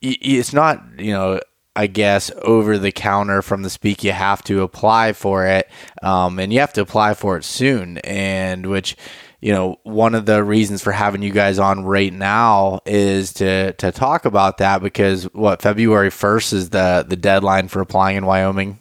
it's not you know I guess over the counter from the speak you have to apply for it um, and you have to apply for it soon and which you know one of the reasons for having you guys on right now is to to talk about that because what February 1st is the the deadline for applying in Wyoming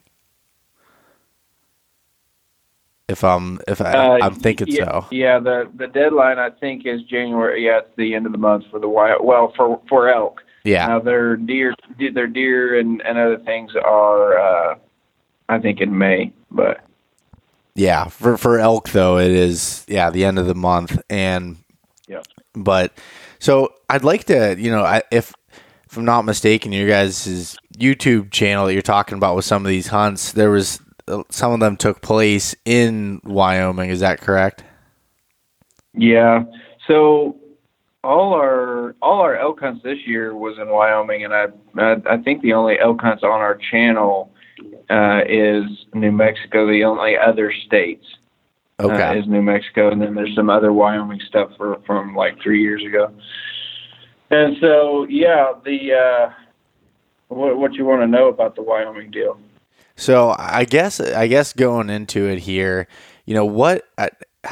if I'm if I, Uh, I'm thinking yeah, so Yeah, the the deadline I think is January. Yeah, it's the end of the month for the wild. Well, for for elk. yeah Now their deer, their deer and and other things are, uh, I think, in May. But Yeah, for for elk though, it is yeah the end of the month, and Yeah. But so I'd like to, you know, I, if if I'm not mistaken, your guys' YouTube channel that you're talking about with some of these hunts, there was uh, some of them took place in Wyoming. Is that correct? yeah, so all our all our elk hunts this year was in Wyoming, and I I, I think the only elk hunts on our channel uh, is New Mexico. The only other states. uh, Okay. is New Mexico, and then there's some other Wyoming stuff for, from like three years ago. And so, yeah, the uh, what what you want to know about the Wyoming deal? So I guess I guess going into it here, you know what?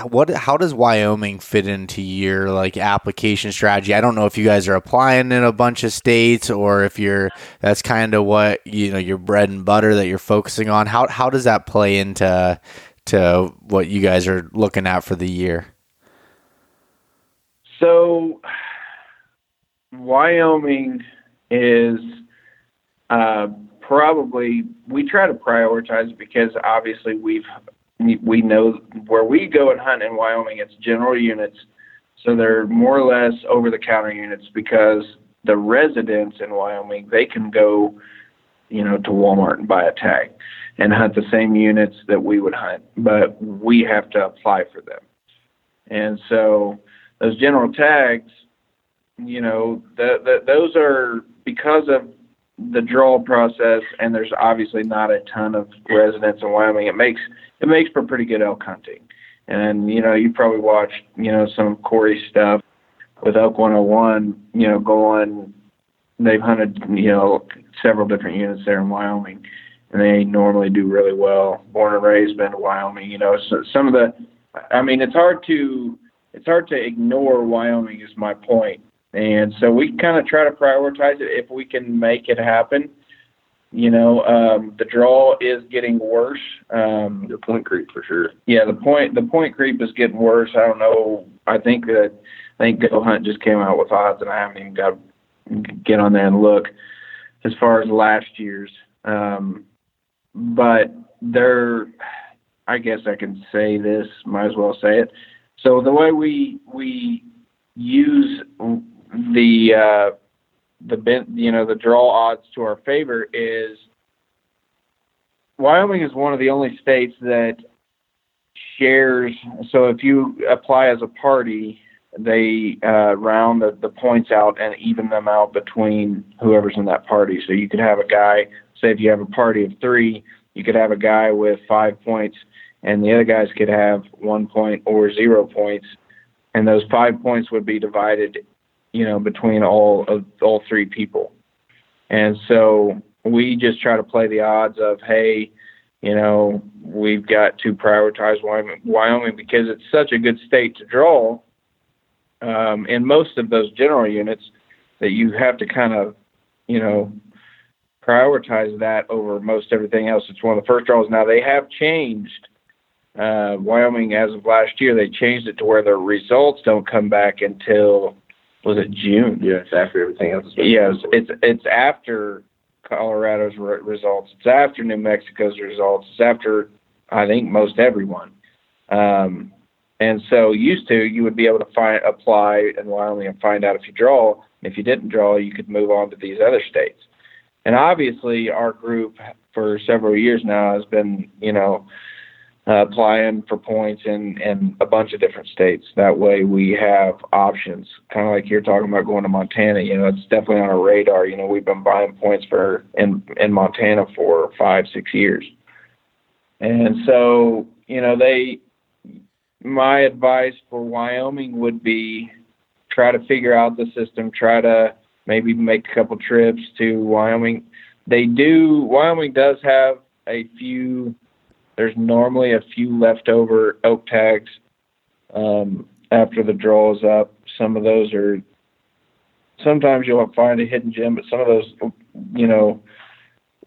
What how does Wyoming fit into your like application strategy? I don't know if you guys are applying in a bunch of states or if you're that's kind of what you know your bread and butter that you're focusing on. How how does that play into to what you guys are looking at for the year? So Wyoming is uh, probably we try to prioritize because obviously we've we know where we go and hunt in Wyoming, it's general units. So they're more or less over the counter units because the residents in Wyoming, they can go, you know, to Walmart and buy a tag and hunt the same units that we would hunt, but we have to apply for them. And so those general tags, you know, the, the, those are because of the draw process, and there's obviously not a ton of residents in Wyoming. It makes it makes for pretty good elk hunting. And you know, you probably watched you know some Corey stuff with Elk 101. You know, going they've hunted you know several different units there in Wyoming, and they normally do really well. Born and raised, been to Wyoming. You know, so some of the, I mean, it's hard to it's hard to ignore Wyoming. Is my point and so we kind of try to prioritize it if we can make it happen. You know, um, the draw is getting worse. Um, the point creep for sure. Yeah, the point the point creep is getting worse. I don't know. I think that I think Go Hunt just came out with odds, and I haven't even got get on there and look as far as last year's. Um, but they're, I guess I can say this. Might as well say it. So the way we we use the uh, the you know the draw odds to our favor is Wyoming is one of the only states that shares. So if you apply as a party, they uh, round the, the points out and even them out between whoever's in that party. So you could have a guy, say if you have a party of three, you could have a guy with five points, and the other guys could have one point or zero points, and those five points would be divided you know, between all of all three people. And so we just try to play the odds of, hey, you know, we've got to prioritize Wyoming, because it's such a good state to draw. Um, in most of those general units, that you have to kind of, you know, prioritize that over most everything else. It's one of the first draws. Now they have changed. Uh, Wyoming, as of last year, they changed it to where the results don't come back until was it June? Yeah, it's after everything else. Yes, it's it's after Colorado's re- results. It's after New Mexico's results. It's after I think most everyone. Um, and so used to you would be able to find apply in Wyoming and find out if you draw. If you didn't draw, you could move on to these other states. And obviously, our group for several years now has been, you know, uh, applying for points in, in a bunch of different states. That way we have options, kind of like you're talking about going to Montana. You know, it's definitely on our radar. You know, we've been buying points for in in Montana for five, six years, and so you know they. My advice for Wyoming would be try to figure out the system. Try to maybe make a couple trips to Wyoming. They do. Wyoming does have a few there's normally a few leftover elk tags um, after the draw is up. Some of those are. Sometimes you'll find a hidden gem, but some of those, you know,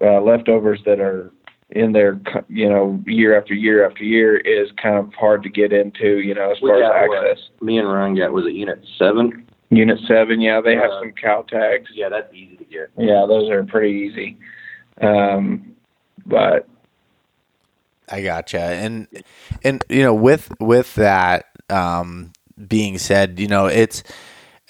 uh, leftovers that are in there, you know, year after year after year is kind of hard to get into, you know, as we far as access. What, me and Ryan got was it unit seven? Unit seven, yeah, they have uh, some cow tags. Yeah, that's easy to get. Yeah, those are pretty easy. Um, but I gotcha. And and you know, with with that um, being said, you know, it's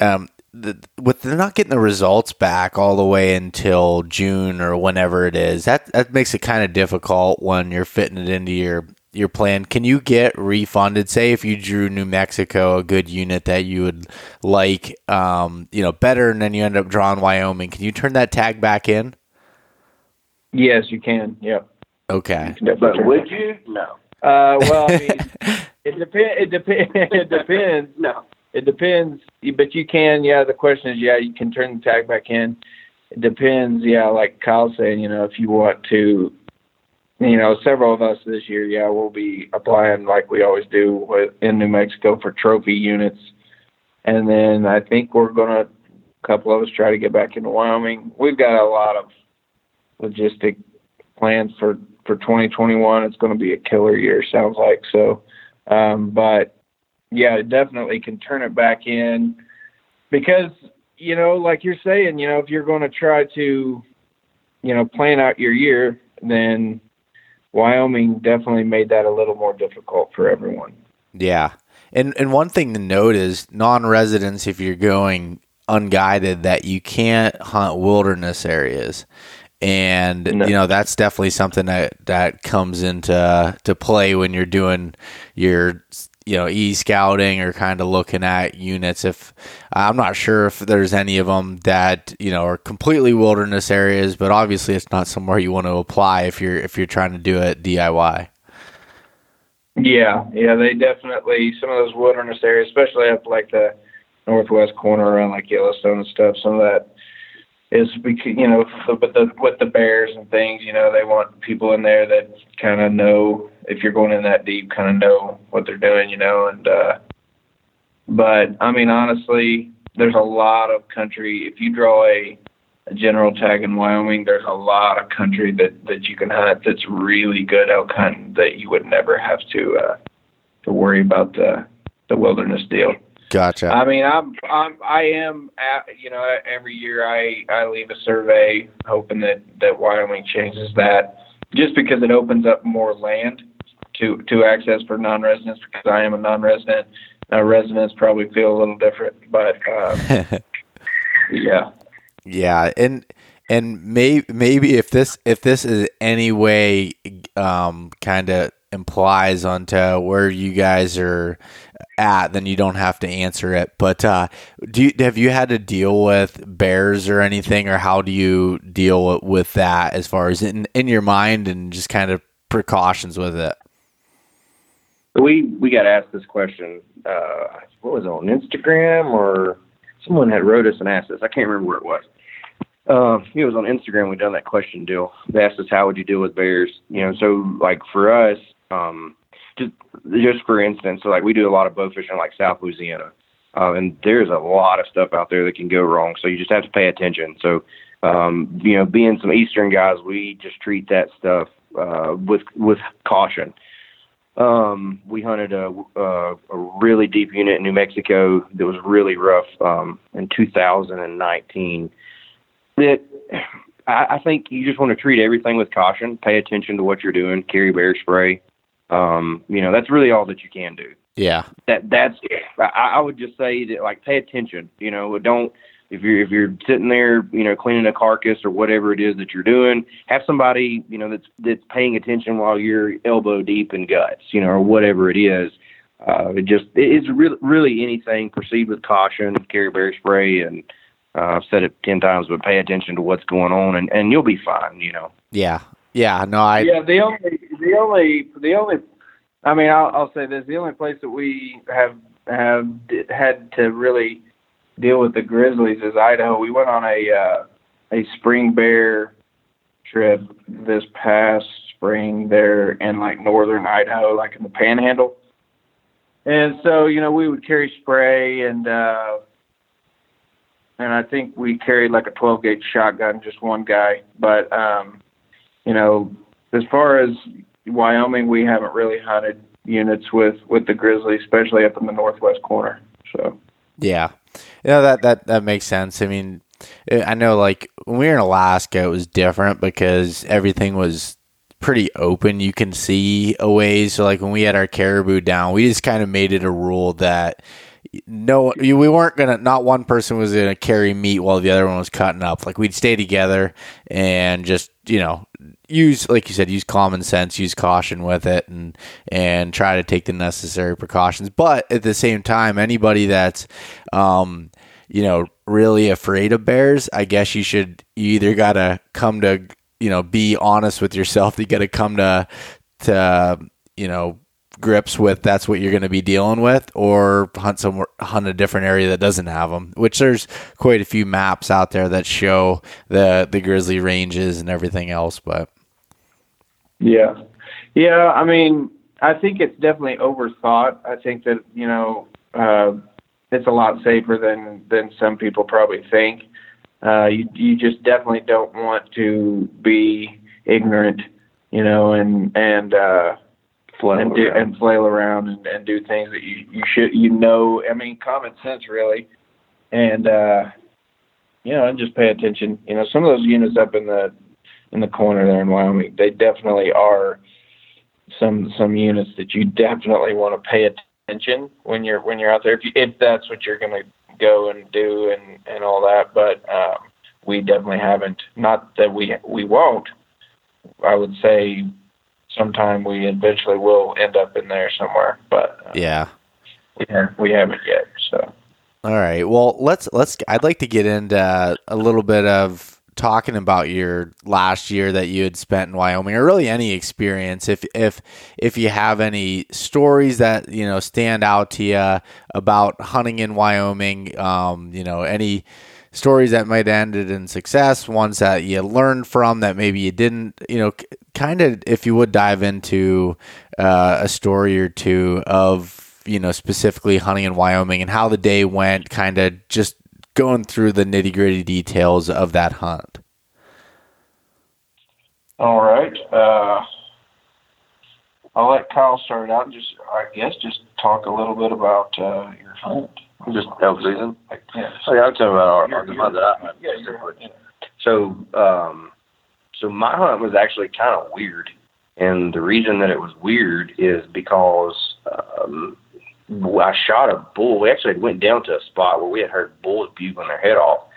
um, the, with they're not getting the results back all the way until June or whenever it is. That that makes it kind of difficult when you're fitting it into your your plan. Can you get refunded? Say if you drew New Mexico, a good unit that you would like, um, you know, better, and then you end up drawing Wyoming. Can you turn that tag back in? Yes, you can. Yep. Okay. But would you? No. Uh, well, I mean, *laughs* it depends. It depends. *laughs* It depends. no. It depends. But you can. Yeah. The question is, yeah, you can turn the tag back in. It depends. Yeah, like Kyle saying, you know, if you want to, you know, several of us this year, yeah, we'll be applying like we always do with, in New Mexico for trophy units. And then I think we're going to, a couple of us try to get back into Wyoming. We've got a lot of logistic plans for, for 2021. It's going to be a killer year, sounds like. So, um, but yeah, it definitely can turn it back in because, you know, like you're saying, you know, if you're going to try to, you know, plan out your year, then Wyoming definitely made that a little more difficult for everyone. Yeah. And and one thing to note is non-residents if you're going unguided that you can't hunt wilderness areas. And no. you know that's definitely something that that comes into to play when you're doing your you know e scouting or kind of looking at units. If i'm not sure if there's any of them that you know are completely wilderness areas but obviously it's not somewhere you want to apply if you're if you're trying to do it diy yeah. Yeah they definitely some of those wilderness areas especially up like the northwest corner around like yellowstone and stuff some of that is because you know with the with the bears and things you know they want people in there that kind of know if you're going in that deep, kind of know what they're doing, you know. And uh, but I mean, honestly, there's a lot of country. If you draw a, a general tag in Wyoming, there's a lot of country that that you can hunt that's really good elk hunting that you would never have to uh, to worry about the the wilderness deal. Gotcha. I mean, I'm, I'm, I am, at, you know, every year I, I leave a survey hoping that, that Wyoming changes that just because it opens up more land to to access for non-residents because I am a non-resident. Uh, residents probably feel a little different, but uh, *laughs* yeah, yeah, and and maybe maybe if this if this is any way um, kind of implies onto where you guys are at, then you don't have to answer it. But uh, do you, have you had to deal with bears or anything, or how do you deal with that as far as in in your mind and just kind of precautions with it? we we got asked this question. Uh, what was it on Instagram or someone had wrote us and asked us. I can't remember where it was. Uh, it was on Instagram. We done that question deal. They asked us how would you deal with bears. You know, so like for us, um, just for instance, like we do a lot of bow fishing like South Louisiana, uh, and there's a lot of stuff out there that can go wrong. So you just have to pay attention. So um, you know, being some Eastern guys, we just treat that stuff uh, with with caution um, we hunted a, a, a really deep unit in New Mexico that was really rough um, in 2019. That I, I think you just want to treat everything with caution. Pay attention to what you're doing. Carry bear spray. Um, you know that's really all that you can do. Yeah. That that's I, I would just say that like pay attention. You know, don't if you're if you're sitting there, you know, cleaning a carcass or whatever it is that you're doing, have somebody, you know, that's that's paying attention while you're elbow deep in guts, you know, or whatever it is. Uh, it just it's really really anything. Proceed with caution, carry bear spray, and uh, I've said it ten times, but pay attention to what's going on, and and you'll be fine. You know. Yeah. Yeah. No, I. Yeah. The only the only the only. I mean, I'll, I'll say this: the only place that we have have had to really deal with the Grizzlies is Idaho. We went on a uh, a spring bear trip this past spring there in like northern Idaho, like in the Panhandle. And so, you know, we would carry spray and uh and I think we carried like a 12 gauge shotgun, just one guy. But um, you know, as far as Wyoming, we haven't really hunted units with with the grizzly, especially up in the northwest corner. So yeah, yeah, that that that makes sense. I mean, eh, I know like when we were in Alaska, it was different because everything was pretty open. You can see a ways. So like when we had our caribou down, we just kind of made it a rule that no, we weren't gonna. Not one person was gonna carry meat while the other one was cutting up. Like we'd stay together and just you know use like you said use common sense use caution with it and and try to take the necessary precautions but at the same time anybody that's um you know really afraid of bears i guess you should you either gotta come to you know be honest with yourself you gotta come to to you know grips with that's what you're going to be dealing with or hunt somewhere hunt a different area that doesn't have them which there's quite a few maps out there that show the the grizzly ranges and everything else but Yeah, yeah. I mean, I think it's definitely overthought. I think that you know uh, it's a lot safer than than some people probably think. Uh, you you just definitely don't want to be ignorant, you know, and and uh, Flail and do and flail around and, and do things that you you should you know. I mean, common sense really, and uh, you know, and just pay attention. You know, some of those units up in the in the corner there in Wyoming, they definitely are some some units that you definitely want to pay attention when you're when you're out there if you, if that's what you're going to go and do and and all that. But um, we definitely haven't. Not that we we won't. I would say sometime we eventually will end up in there somewhere, but uh, Yeah. we, ha- we haven't yet. So All right. Well, let's let's. I'd like to get into a little bit of talking about your last year that you had spent in Wyoming, or really any experience. If if if you have any stories that you know stand out to you about hunting in Wyoming, um, you know any stories that might ended in success, ones that you learned from that maybe you didn't, you know, kind of if you would dive into uh, a story or two of, you know, specifically hunting in Wyoming and how the day went, kind of just going through the nitty gritty details of that hunt. all right. Uh, I'll let Kyle start out just I guess just talk a little bit about uh, your hunt. Just elk season. Yeah. Oh, yeah, tell you about our, our the hunt that I had. Yeah, hunt. Yeah. So, um, so my hunt was actually kind of weird, and the reason that it was weird is because um, I shot a bull. We actually went down to a spot where we had heard bulls bugling their head off,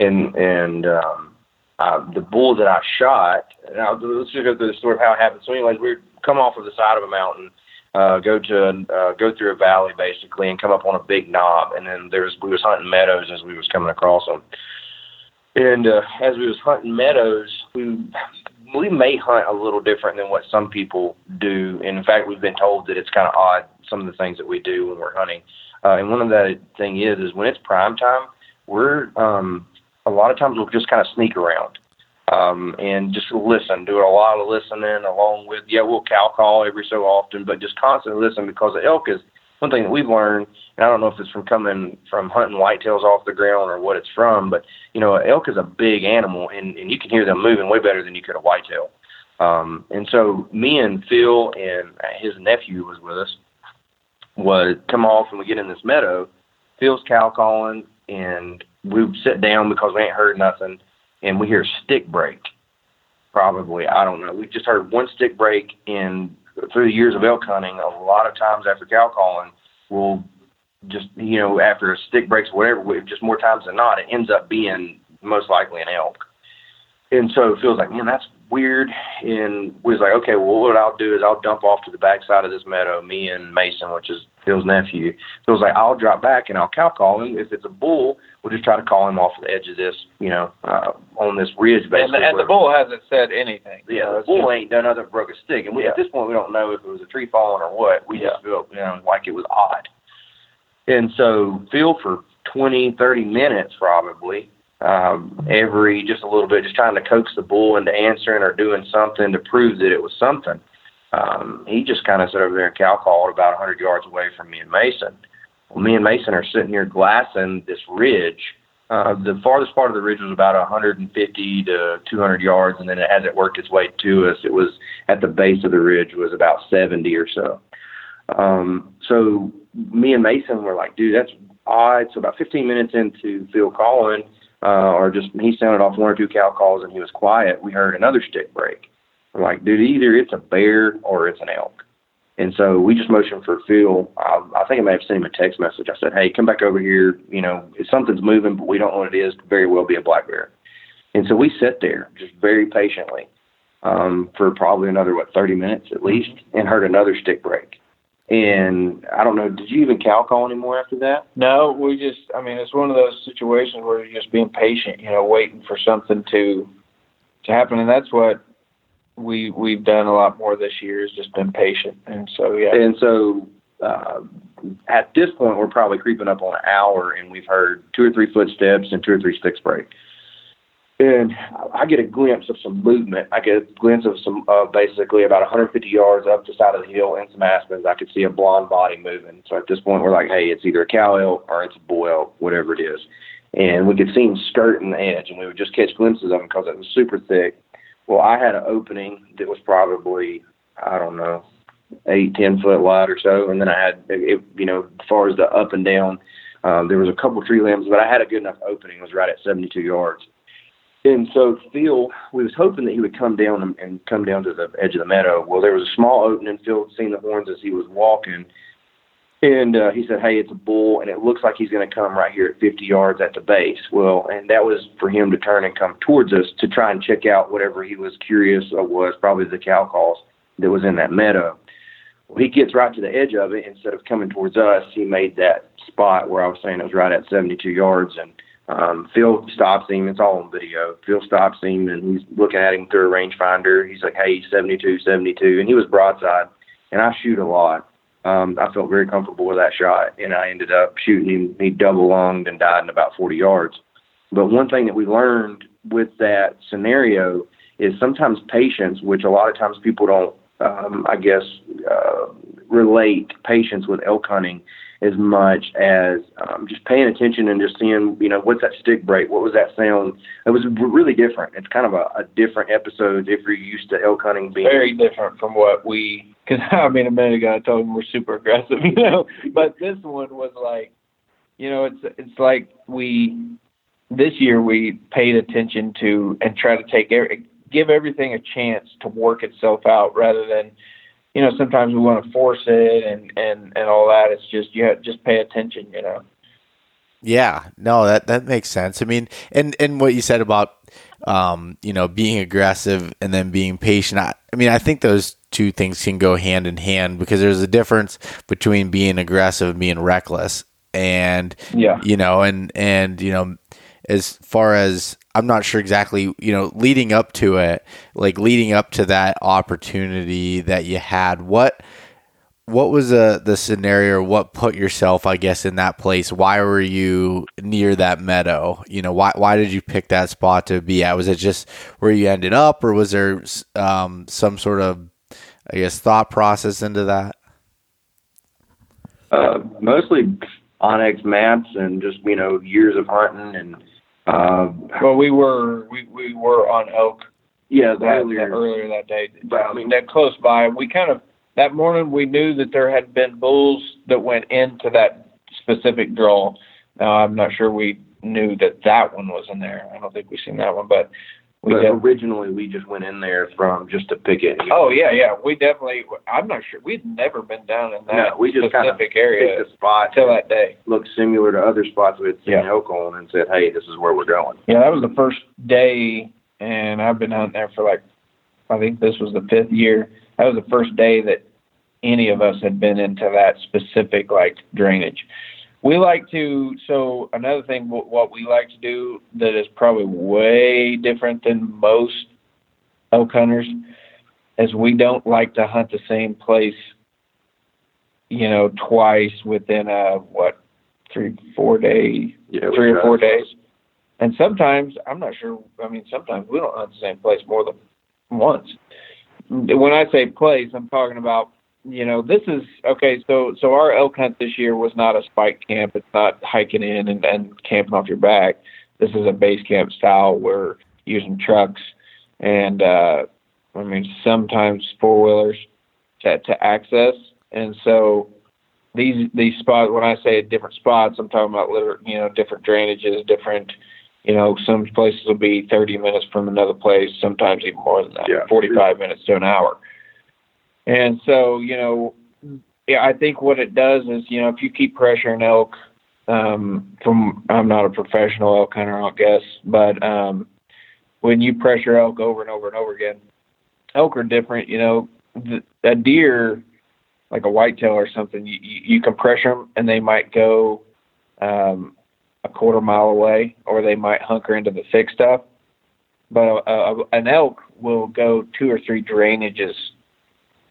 and and um, uh, the bull that I shot. Now let's just go through the story of how it happened. So, anyways, we come off of the side of a mountain. Uh, go to uh, go through a valley basically and come up on a big knob and then there's we was hunting meadows as we was coming across them and uh, as we was hunting meadows, we we may hunt a little different than what some people do. And in fact, we've been told that it's kind of odd some of the things that we do when we're hunting. Uh, and one of that thing is is when it's prime time, we're um, a lot of times we'll just kind of sneak around um, and just listen, do a lot of listening along with yeah, we'll cow call every so often, but just constantly listen because the elk is one thing that we've learned. And I don't know if it's from coming from hunting whitetails off the ground or what it's from, but you know, elk is a big animal, and, and you can hear them moving way better than you could a whitetail. Um, and so me and Phil and his nephew was with us. Was come off and we get in this meadow. Phil's cow calling, and we sit down because we ain't heard nothing, and we hear stick break. Probably, I don't know. We just heard one stick break, and through the years of elk hunting, a lot of times after cow calling, we'll just you know after a stick breaks or whatever, just more times than not, it ends up being most likely an elk. And so Phil's like, man, that's weird. And we was like, okay, well, what I'll do is I'll dump off to the backside of this meadow, me and Mason, which is Phil's nephew. Phil's like, I'll drop back and I'll cow call him. If it's a bull, we'll just try to call him off the edge of this, you know, uh, on this ridge, And, basically. the, and the bull hasn't said anything. yeah, the bull ain't done other broke a stick, and we at this point we don't know if it was a tree falling or what. We just felt you know like it was odd. And so Phil for twenty, thirty minutes probably, um, every just a little bit, just trying to coax the bull into answering or doing something to prove that it was something. Um, he just kind of sat over there and cow called about hundred yards away from me and Mason. Well, me and Mason are sitting here glassing this ridge. Uh, the farthest part of the ridge was about 150 to 200 yards, and then as it worked its way to us, it was at the base of the ridge was about 70 or so. Um, so me and Mason were like, dude, that's odd. So about 15 minutes into Phil calling, uh, or just he sounded off one or two cow calls and he was quiet. We heard another stick break. We're like, dude, either it's a bear or it's an elk. And so we just motioned for Phil. I, I think I may have sent him a text message. I said, hey, come back over here. You know, if something's moving, but we don't know what it is, could very well be a black bear. And so we sat there just very patiently um, for probably another, what, 30 minutes at least, and heard another stick break. And I don't know, did you even cow call anymore after that? No, we just, I mean, it's one of those situations where you're just being patient, you know, waiting for something to to happen, and that's what we we've done a lot more this year is just been patient, and so yeah, And so uh, at this point, we're probably creeping up on an hour, and we've heard two or three footsteps and two or three sticks break. and I get a glimpse of some movement. I get a glimpse of some, uh, basically about 150 yards up the side of the hill and some aspens. I could see a blonde body moving. So at this point, we're like, hey, it's either a cow elk or it's a bull elk, whatever it is. And we could see him skirting the edge, and we would just catch glimpses of him because it was super thick. Well, I had an opening that was probably, I don't know, eight, ten foot wide or so, and then I had, it, you know, as far as the up and down, um, there was a couple tree limbs, but I had a good enough opening. It was right at 72 yards. And so Phil, we was hoping that he would come down and, and come down to the edge of the meadow. Well, there was a small opening. Phil had seen the horns as he was walking, and uh, he said, "Hey, it's a bull, and it looks like he's going to come right here at 50 yards at the base." Well, and that was for him to turn and come towards us to try and check out whatever he was curious of was, probably the cow calls that was in that meadow. Well, he gets right to the edge of it. Instead of coming towards us, he made that spot where I was saying it was right at 72 yards, and um, Phil stops him. It's all on video. Phil stops him and he's looking at him through a rangefinder. He's like, "Hey, 72, 72," and he was broadside. And I shoot a lot. Um, I felt very comfortable with that shot, and I ended up shooting him. He double lunged and died in about 40 yards. But one thing that we learned with that scenario is sometimes patience, which a lot of times people don't, um, I guess, uh, relate patience with elk hunting as much as um, just paying attention and just seeing, you know, what's that stick break? What was that sound? It was really different. It's kind of a, a different episode if you're used to elk hunting being very different from what we. Because *laughs* I mean, a minute ago I told him we're super aggressive, *laughs* you know, but this one was like, you know, it's it's like we this year we paid attention to and try to take every, give everything a chance to work itself out rather than you know, sometimes we want to force it and and and all that. It's just you have, just pay attention, you know. Yeah, no, that that makes sense. I mean, and and what you said about um, you know, being aggressive and then being patient. I, I mean, I think those two things can go hand in hand because there's a difference between being aggressive and being reckless. And yeah, you know, and and you know, as far as I'm not sure exactly, you know, leading up to it, like leading up to that opportunity that you had, what what was the the scenario? What put yourself i guess in that place? Why were you near that meadow? You know why why did you pick that spot to be at? Was it just where you ended up or was there um, some sort of i guess thought process into that uh, mostly onX maps and just you know years of hunting and uh, well, we were we, we were on Elk. Yeah, that, earlier that, earlier that day. But, I mean, that close by. We kind of that morning we knew that there had been bulls that went into that specific draw. Now I'm not sure we knew that that one was in there. I don't think we've seen that one, but we but originally we just went in there from just to pick it. Oh yeah, yeah. We definitely. I'm not sure. We'd never been down in that no, we just specific kind of picked a spot until that day. Looked similar to other spots we had seen yeah. elk on, and said, "Hey, this is where we're going." Yeah, that was the first day, and I've been hunting there for like, I think this was the fifth year. That was the first day that any of us had been into that specific like drainage we like to so another thing what we like to do that is probably way different than most elk hunters is we don't like to hunt the same place you know twice within a what three four day yeah, three or four days. And sometimes i'm not sure i mean sometimes we don't hunt the same place more than once. When i say place i'm talking about you know, this is okay. So, so our elk hunt this year was not a spike camp. It's not hiking in and, and camping off your back. This is a base camp style. We're using trucks and, uh, I mean, sometimes four wheelers to, to access. And so these, these spots, when I say different spots, I'm talking about, you know, different drainages, different, you know, some places will be 30 minutes from another place, sometimes even more than that, yeah. 45 minutes to an hour. And so, you know, yeah, I think what it does is, you know, if you keep pressuring elk, um, from I'm not a professional elk hunter, I guess, but um, when you pressure elk over and over and over again, elk are different. You know, the, a deer, like a whitetail or something, you, you can pressure them and they might go um, a quarter mile away, or they might hunker into the thick stuff. But a, a, an elk will go two or three drainages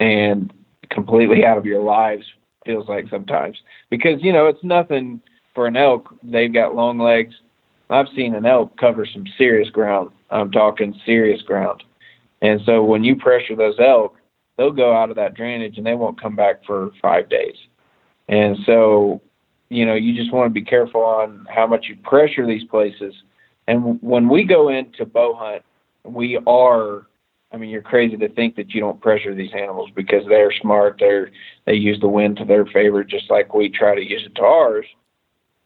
and completely out of your lives feels like sometimes because you know it's nothing for an elk they've got long legs I've seen an elk cover some serious ground. I'm talking serious ground. And so when you pressure those elk, they'll go out of that drainage and they won't come back for five days. And so, you know, you just want to be careful on how much you pressure these places. And when we go into bow hunt, we are I mean, you're crazy to think that you don't pressure these animals because they're smart. They're they use the wind to their favor, just like we try to use it to ours.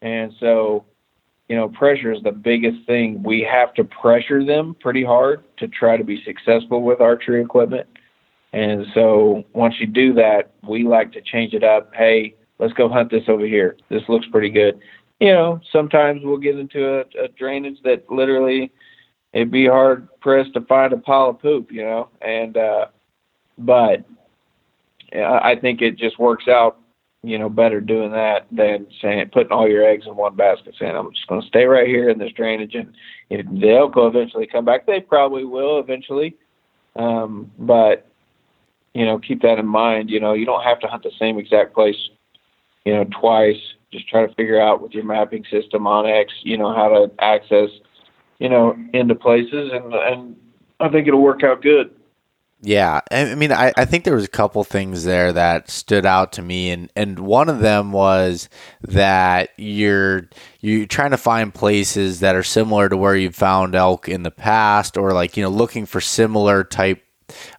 And so, you know, pressure is the biggest thing. We have to pressure them pretty hard to try to be successful with archery equipment. And so, once you do that, we like to change it up. Hey, let's go hunt this over here. This looks pretty good. You know, sometimes we'll get into a, a drainage that literally it'd be hard pressed to find a pile of poop, you know. And uh, but I think it just works out, you know, better doing that than saying putting all your eggs in one basket. Saying I'm just going to stay right here in this drainage, and if the elk will eventually come back. They probably will eventually, um, but you know, keep that in mind. You know, you don't have to hunt the same exact place, you know, twice. Just try to figure out with your mapping system onX, you know, how to access you know, into places, and and I think it'll work out good. Yeah, I mean, I, I think there was a couple things there that stood out to me, and, and one of them was that you're you're trying to find places that are similar to where you've found elk in the past, or like you know, looking for similar type.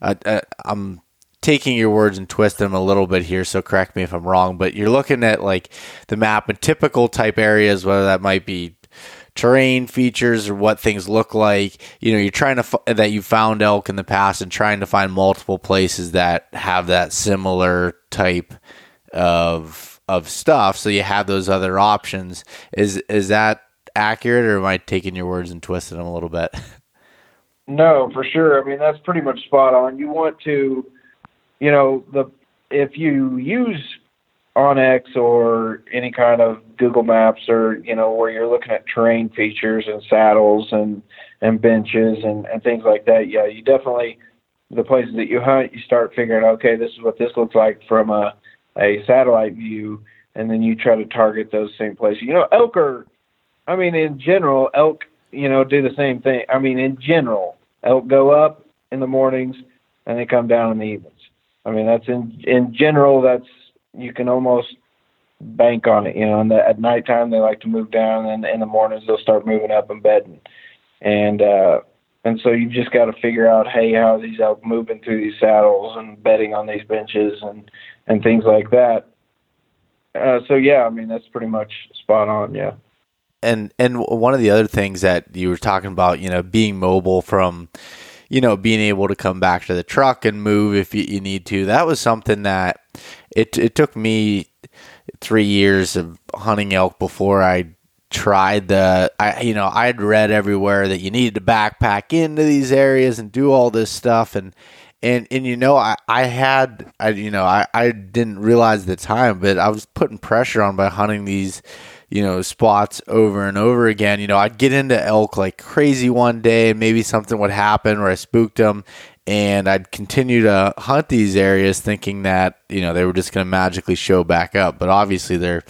Uh, uh, I'm taking your words and twisting them a little bit here, so correct me if I'm wrong. But you're looking at like the map and typical type areas, whether that might be terrain features or what things look like. You know, you're trying to f- that you found elk in the past and trying to find multiple places that have that similar type of of stuff. So you have those other options. Is is that accurate, or am I taking your words and twisting them a little bit? *laughs* No, for sure. I mean, that's pretty much spot on. You want to, you know, the if you use onX or any kind of Google Maps or you know where you're looking at terrain features and saddles and and benches and and things like that. Yeah, you definitely the places that you hunt, you start figuring, okay, this is what this looks like from a a satellite view, and then you try to target those same places. You know, elk are, I mean, in general, elk, you know, do the same thing. I mean, in general, elk go up in the mornings and they come down in the evenings. I mean, that's in in general, that's you can almost bank on it. You know, and the, at nighttime they like to move down, and in the mornings they'll start moving up and bedding. And uh, and so you just got to figure out, hey, how are these elk moving through these saddles and bedding on these benches and and things like that. Uh, so yeah, I mean that's pretty much spot on. Yeah. And and one of the other things that you were talking about, you know, being mobile from you know, being able to come back to the truck and move if you, you need to. That was something that it it took me three years of hunting elk before I tried the I you know I'd read everywhere that you needed to backpack into these areas and do all this stuff and and and you know I I had I you know I I didn't realize the time but I was putting pressure on by hunting these you know, spots over and over again. You know, I'd get into elk like crazy one day, and maybe something would happen where I spooked them, and I'd continue to hunt these areas thinking that you know they were just going to magically show back up. But obviously, they're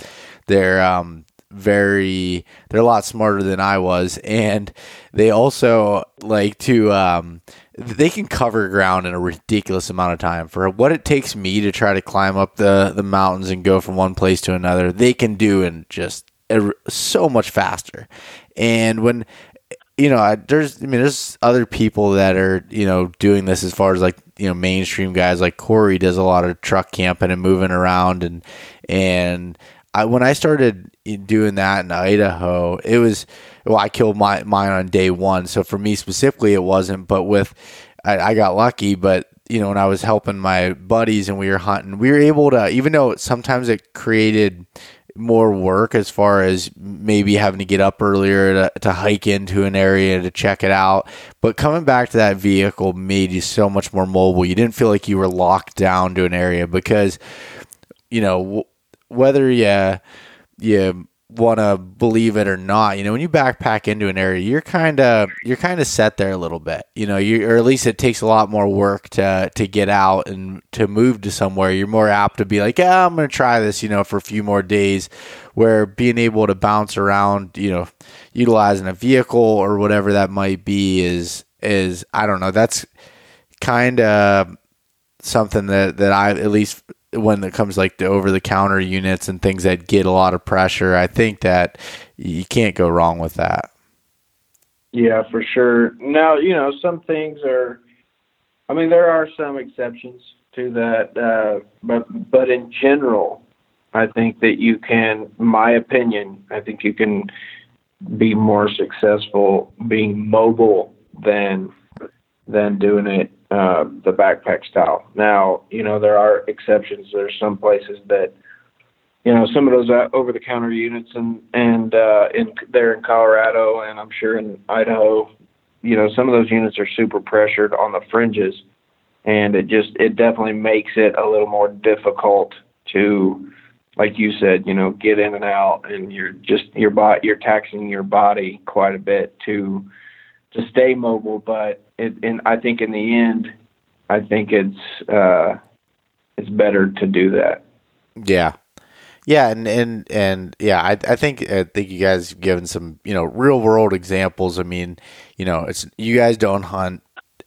they're um, very they're a lot smarter than I was, and they also like to. Um, they can cover ground in a ridiculous amount of time for what it takes me to try to climb up the, the mountains and go from one place to another. They can do in just so much faster. And when you know, there's I mean, there's other people that are you know doing this as far as like you know mainstream guys. Like Corey does a lot of truck camping and moving around. And and I when I started doing that in Idaho, it was well I killed my mine on day one, so for me specifically it wasn't, but with I, I got lucky, but you know when I was helping my buddies and we were hunting, we were able to even though sometimes it created more work as far as maybe having to get up earlier to, to, hike into an area to check it out. But coming back to that vehicle made you so much more mobile. You didn't feel like you were locked down to an area because, you know, whether you you want to believe it or not, you know, when you backpack into an area, you're kind of you're kind of set there a little bit. You know, you or at least it takes a lot more work to to get out and to move to somewhere. You're more apt to be like, yeah, I'm to try this, you know, for a few more days. Where being able to bounce around, you know, utilizing a vehicle or whatever that might be is is I don't know. That's kind of something that that I at least when it comes like the over the counter units and things that get a lot of pressure, I think that you can't go wrong with that. Yeah, for sure. Now, you know, some things are I mean, there are some exceptions to that, uh, but but in general, I think that you can, my opinion, I think you can be more successful being mobile than than doing it uh, the backpack style. Now, you know, there are exceptions. There's some places that, you know, some of those uh, over-the-counter units and and uh, in there in Colorado and I'm sure in Idaho, you know, some of those units are super pressured on the fringes, and it just it definitely makes it a little more difficult to, like you said, you know, get in and out, and you're just your body you're taxing your body quite a bit to to stay mobile, but it, and I think in the end, I think it's uh, it's better to do that. Yeah, yeah, and and and yeah, I I think I think you guys have given some you know real world examples. I mean, you know, it's you guys don't hunt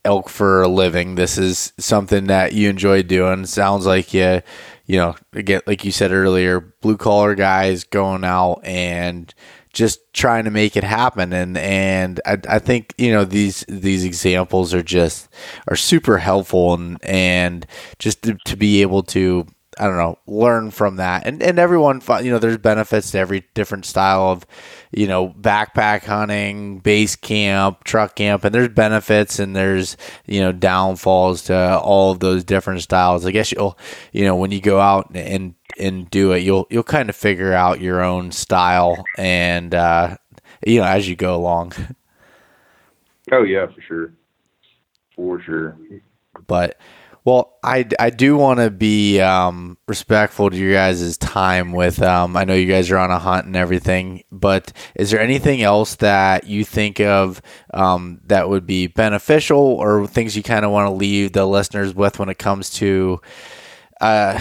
elk for a living. This is something that you enjoy doing. Sounds like you you know again like you said earlier, blue collar guys going out and just trying to make it happen. And and I, I think you know these these examples are just are super helpful and and just to, to be able to I don't know learn from that and and everyone you know there's benefits to every different style of you know backpack hunting base camp truck camp and there's benefits and there's you know downfalls to all of those different styles I guess you'll you know when you go out and and do it, you'll you'll kind of figure out your own style and uh, you know as you go along. *laughs* Oh yeah, for sure, for sure. But well, I, I do want to be um, respectful to your guys' time with. Um, I know you guys are on a hunt and everything, but is there anything else that you think of um, that would be beneficial or things you kind of want to leave the listeners with when it comes to? Uh,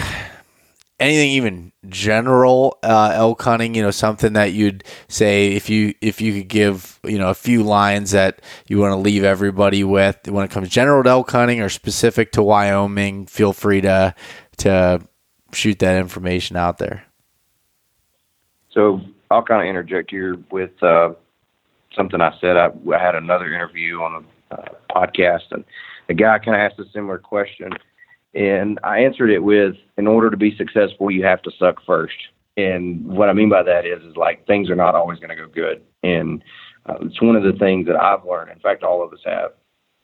anything even general uh, elk hunting you know something that you'd say if you if you could give you know a few lines that you want to leave everybody with when it comes general elk hunting or specific to wyoming feel free to to shoot that information out there. So i'll kind of interject here with uh, something i said. I, I, had another interview on a uh, podcast and the guy kind of asked a similar question and I answered it with, in order to be successful, you have to suck first. And what I mean by that is, is like things are not always going to go good. And uh, it's one of the things that I've learned. In fact, all of us have.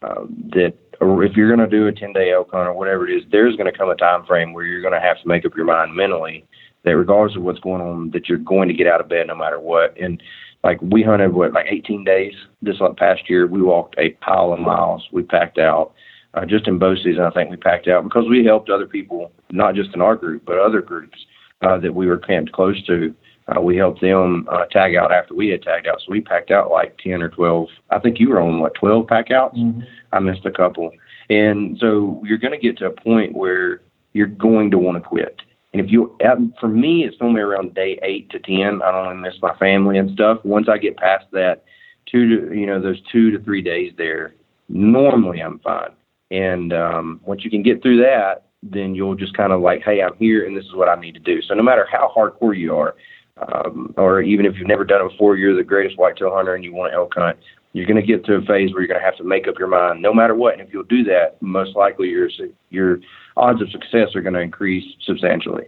Uh, that if you're going to do a 10 day elk hunt or whatever it is, there's going to come a time frame where you're going to have to make up your mind mentally that regardless of what's going on, that you're going to get out of bed no matter what. And like we hunted what like 18 days this past year. We walked a pile of miles. We packed out uh, just in bow season, I think we packed out because we helped other people, not just in our group, but other groups uh, that we were camped close to. Uh, we helped them uh, tag out after we had tagged out. So we packed out like 10 or 12. I think you were on what, 12 pack outs? Mm-hmm. I missed a couple. And so you're going to get to a point where you're going to want to quit. And if you, for me, it's normally around day eight to 10. I don't miss my family and stuff. Once I get past that, two to, you know, those two to three days there, normally I'm fine. And um, once you can get through that, then you'll just kind of like, hey, I'm here and this is what I need to do. So no matter how hardcore you are, um, or even if you've never done it before, you're the greatest whitetail hunter and you want to elk hunt, you're going to get to a phase where you're going to have to make up your mind no matter what. And if you'll do that, most likely your your odds of success are going to increase substantially.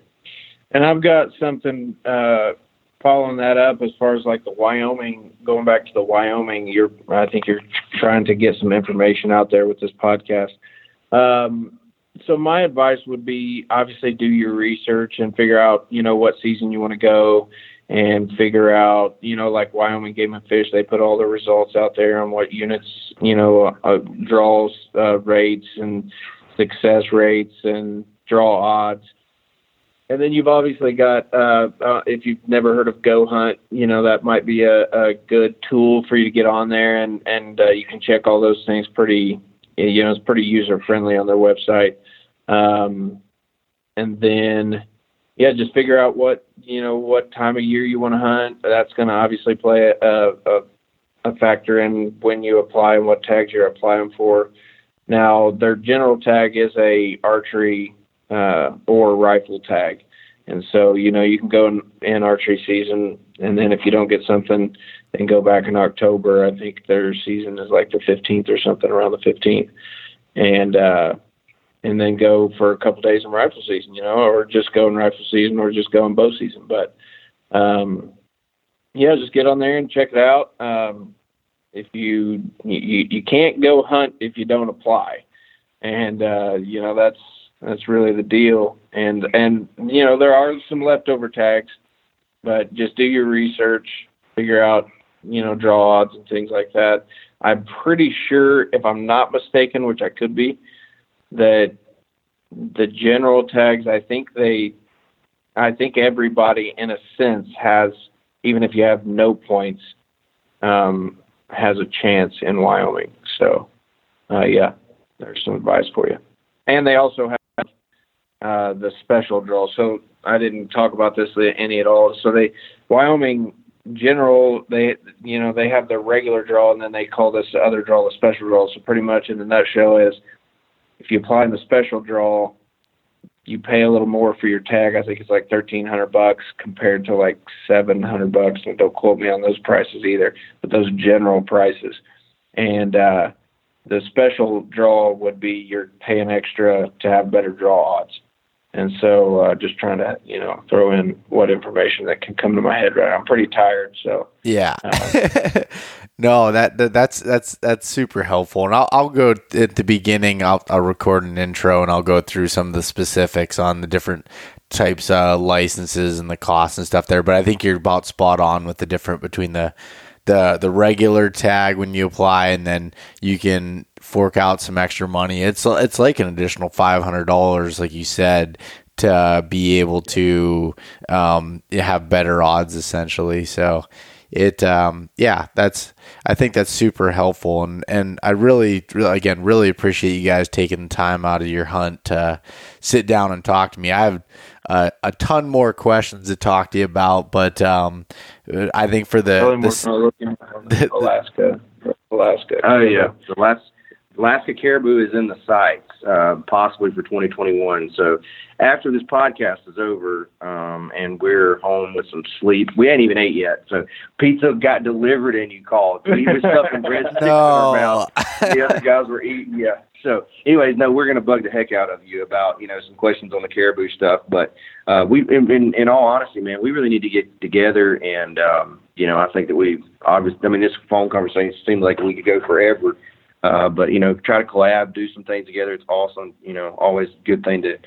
And I've got something uh, following that up as far as like the Wyoming, going back to the Wyoming, you're I think you're trying to get some information out there with this podcast. Um, so my advice would be obviously do your research and figure out you know what season you want to go and figure out you know like Wyoming Game and Fish they put all the results out there on what units you know uh, draws uh, rates and success rates and draw odds and then you've obviously got uh, uh, if you've never heard of Go Hunt, you know that might be a, a good tool for you to get on there, and and uh, you can check all those things pretty, you know, it's pretty user friendly on their website. Um, and then, yeah, just figure out what you know what time of year you want to hunt. That's going to obviously play a, a a factor in when you apply and what tags you're applying for. Now, their general tag is a archery uh, or rifle tag. And so, you know, you can go in, in archery season, and then if you don't get something, then go back in October. I think their season is like the 15th or something around the 15th, and uh, and then go for a couple days in rifle season, you know, or just go in rifle season, or just go in bow season. But um, yeah, just get on there and check it out. Um, if you, you you can't go hunt if you don't apply, and uh, you know that's that's really the deal. And and you know there are some leftover tags, but just do your research, figure out you know draw odds and things like that. I'm pretty sure, if I'm not mistaken, which I could be, that the general tags. I think they, I think everybody in a sense has, even if you have no points, um, has a chance in Wyoming. So, uh, yeah, there's some advice for you. And they also have uh, the special draw. So I didn't talk about this any at all. So they Wyoming general they you know they have their regular draw and then they call this the other draw the special draw. So pretty much in the nutshell is if you apply in the special draw, you pay a little more for your tag. I think it's like thirteen hundred bucks compared to like seven hundred bucks. And don't quote me on those prices either, but those general prices. And uh, the special draw would be you're paying extra to have better draw odds. And so, uh, just trying to, you know, throw in what information that can come to my head right. I'm pretty tired, so yeah. Uh, *laughs* no, that, that, that's that's that's super helpful. And I'll I'll go at the beginning. I'll I'll record an intro and I'll go through some of the specifics on the different types of licenses and the costs and stuff there. But I think you're about spot on with the difference between the the the regular tag when you apply, and then you can fork out some extra money. It's it's like an additional five hundred dollars, like you said, to be able to um, have better odds, essentially. So it um, yeah that's i think that's super helpful and and i really, really again really appreciate you guys taking the time out of your hunt to sit down and talk to me i have uh, a ton more questions to talk to you about but um, i think for the, *laughs* the alaska. Alaska. Oh yeah. The last Alaska Caribou is in the sights, uh, possibly for 2021. So after this podcast is over um, and we're home with some sleep, we ain't even ate yet. So pizza got delivered and you called. We was stuffing *laughs* breadsticks no. in our mouth. The other guys were eating. Yeah. So, anyways, no, we're gonna bug the heck out of you about you know some questions on the caribou stuff. But uh, we, in, in, in all honesty, man, we really need to get together and um, you know I think that we obviously. I mean, this phone conversation seems like we could go forever. Uh, but you know, try to collab, do some things together. It's awesome. You know, always a good thing to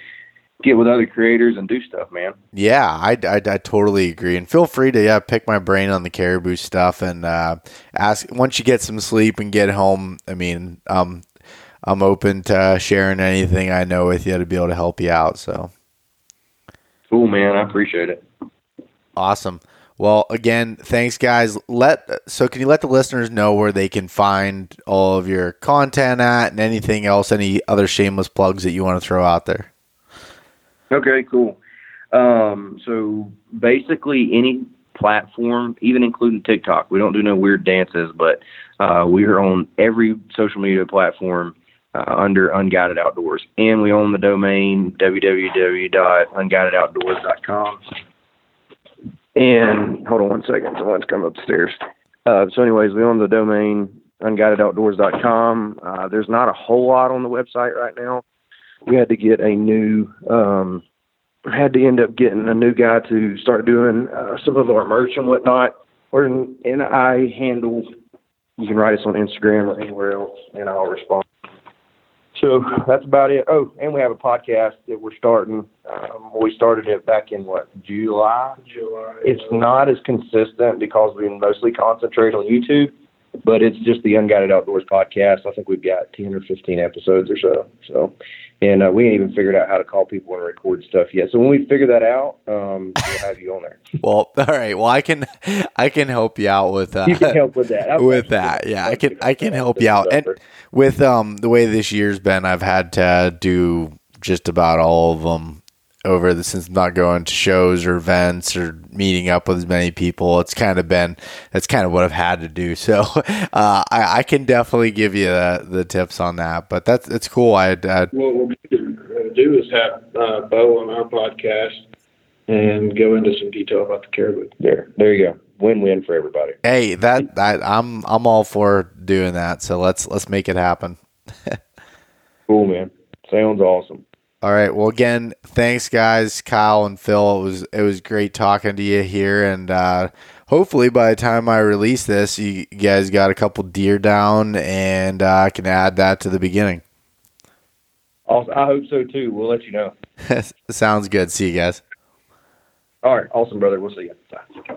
get with other creators and do stuff, man. Yeah, I, I, I, totally agree. And feel free to yeah pick my brain on the caribou stuff and uh, ask once you get some sleep and get home. I mean, um, I'm open to sharing anything I know with you to be able to help you out. So cool, man. I appreciate it. Awesome. Well, again, thanks, guys. Let so can you let the listeners know where they can find all of your content at and anything else, any other shameless plugs that you want to throw out there? Okay, cool. Um, so basically, any platform, even including TikTok. We don't do no weird dances, but uh, we are on every social media platform uh, under Unguided Outdoors, and we own the domain www.unguidedoutdoors.com. And hold on one second. Someone's come upstairs. Uh, so, anyways, we own the domain unguidedoutdoors.com. Uh, there's not a whole lot on the website right now. We had to get a new, um, had to end up getting a new guy to start doing uh, some of our merch and whatnot. Or and I handle. You can write us on Instagram or anywhere else, and I'll respond. So that's about it. Oh, and we have a podcast that we're starting. Um, we started it back in what July. July. It's not as consistent because we mostly concentrate on YouTube. but it's just the Unguided Outdoors podcast. I think we've got 10 or 15 episodes or so. So, and uh, we ain't even figured out how to call people and record stuff yet. So when we figure that out, um, we'll have you on there. *laughs* Well, all right. Well, I can I can help you out with that. uh, You can help with that. *laughs* I'm with that. Yeah, I can I can help you out. And with um the way this year's been, I've had to do just about all of them over the since not going to shows or events or meeting up with as many people. It's kind of been that's kind of what I've had to do. *laughs* So uh, I, I can definitely give you the, the tips on that. But that's it's cool. I, I what we'll do is have uh, Bo on our podcast and go into some detail about the caribou. There, there you go. Win-win for everybody. hey that that I'm I'm all for doing that. So let's let's make it happen. *laughs* Cool, man. Sounds awesome. All right. Well, again, thanks, guys, Kyle and Phil. It was it was great talking to you here, and uh, hopefully by the time I release this, you guys got a couple deer down, and uh, I can add that to the beginning. I hope so too. We'll let you know. *laughs* Sounds good. See you guys. All right, awesome, brother. We'll see you. Bye.